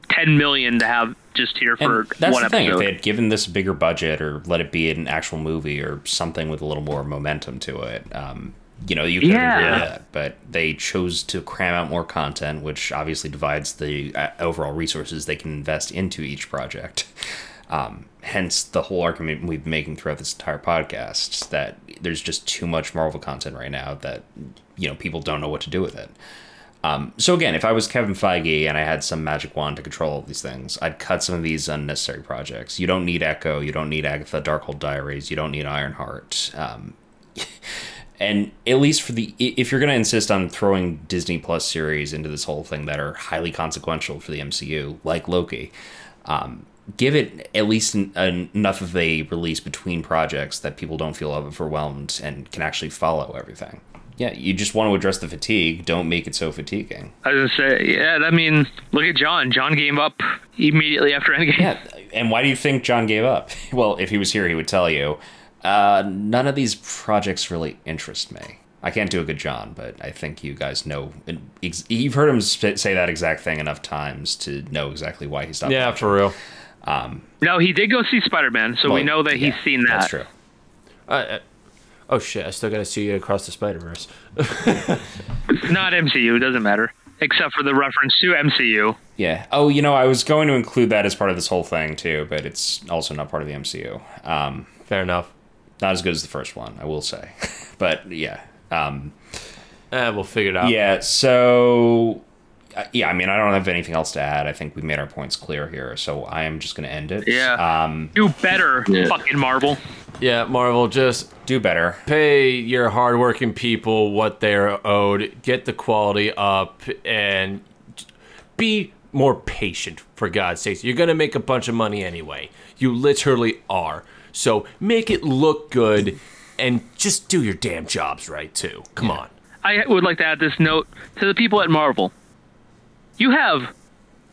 [SPEAKER 9] ten million to have just here for
[SPEAKER 5] And that's
[SPEAKER 9] one
[SPEAKER 5] the thing. If they had given this a bigger budget or let it be an actual movie or something with a little more momentum to it, um, you know, you could
[SPEAKER 9] Yeah.
[SPEAKER 5] agree with that. But they chose to cram out more content, which obviously divides the uh, overall resources they can invest into each project. Um, hence the whole argument we've been making throughout this entire podcast that there's just too much Marvel content right now that you know people don't know what to do with it. Um, so again, if I was Kevin Feige and I had some magic wand to control all these things, I'd cut some of these unnecessary projects. You don't need Echo, you don't need Agatha Darkhold Diaries, you don't need Ironheart. Um, and at least for the if you're going to insist on throwing Disney Plus series into this whole thing that are highly consequential for the MCU, like Loki, um, give it at least an, an, enough of a release between projects that people don't feel overwhelmed and can actually follow everything. Yeah, you just want to address the fatigue. Don't make it so fatiguing.
[SPEAKER 9] I was gonna say, yeah. I mean, look at John. John gave up immediately after Endgame.
[SPEAKER 5] Yeah, and why do you think John gave up? Well, if he was here, he would tell you. Uh, none of these projects really interest me. I can't do a good John, but I think you guys know. You've heard him say that exact thing enough times to know exactly why he stopped.
[SPEAKER 6] Yeah,
[SPEAKER 5] watching.
[SPEAKER 6] for real.
[SPEAKER 5] Um,
[SPEAKER 9] no, he did go see Spider Man, so
[SPEAKER 5] well,
[SPEAKER 9] we know that
[SPEAKER 5] yeah,
[SPEAKER 9] he's seen that.
[SPEAKER 5] That's true.
[SPEAKER 6] Uh, uh, oh shit! I still got to see you across the Spider Verse.
[SPEAKER 9] Not MCU. Doesn't matter, except for the reference to MCU.
[SPEAKER 5] Yeah. Oh, you know, I was going to include that as part of this whole thing too, but it's also not part of the MCU. Um,
[SPEAKER 6] Fair enough.
[SPEAKER 5] Not as good as the first one, I will say. but yeah. Um,
[SPEAKER 6] eh, we'll figure it out.
[SPEAKER 5] Yeah. So uh, yeah, I mean, I don't have anything else to add. I think we made our points clear here, so I am just going to end it.
[SPEAKER 9] Yeah.
[SPEAKER 5] Um,
[SPEAKER 9] do better, yeah. fucking Marvel.
[SPEAKER 6] Yeah, Marvel, just
[SPEAKER 5] do better.
[SPEAKER 6] Pay your hardworking people what they're owed. Get the quality up, and be more patient. For God's sakes, you're going to make a bunch of money anyway. You literally are. So make it look good, and just do your damn jobs right too. Come yeah. on.
[SPEAKER 9] I would like to add this note to the people at Marvel you have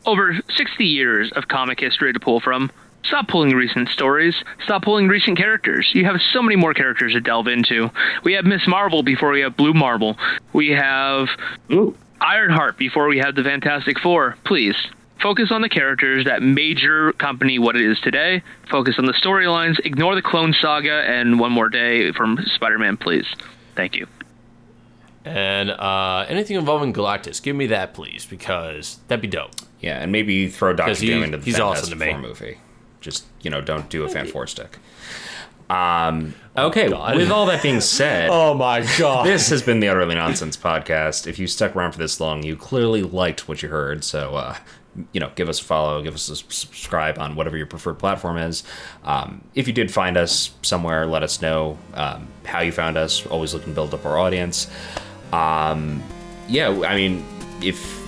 [SPEAKER 9] over 60 years of comic history to pull from. Stop pulling recent stories. Stop pulling recent characters. You have so many more characters to delve into. We have Ms. Marvel before we have Blue Marvel. We have Ooh. Ironheart before we have the Fantastic Four. Please focus on the characters that made your company what it is today. Focus on the storylines. Ignore the Clone Saga and One More Day from Spider Man, please. Thank you.
[SPEAKER 6] And uh, anything involving Galactus, give me that, please, because that'd be dope.
[SPEAKER 5] Yeah, and maybe throw Doctor
[SPEAKER 6] he,
[SPEAKER 5] Doom into the
[SPEAKER 6] he's
[SPEAKER 5] Fantastic
[SPEAKER 6] awesome to me.
[SPEAKER 5] Four movie. Just you know, don't do a Fan Four stick. Um, okay,
[SPEAKER 6] God.
[SPEAKER 5] with all that being said,
[SPEAKER 6] Oh my god.
[SPEAKER 5] this has been the Utterly Nonsense podcast. If you stuck around for this long, you clearly liked what you heard. So, uh, you know, give us a follow, give us a subscribe on whatever your preferred platform is. Um, if you did find us somewhere, let us know um, how you found us. Always looking to build up our audience. Um, yeah, I mean, if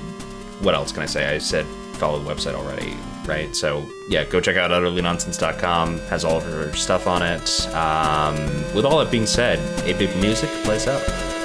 [SPEAKER 5] what else can I say? I said follow the website already, right? So yeah, go check out utterlynonsense.com. Has all of our stuff on it. Um, with all that being said, a big music plays out.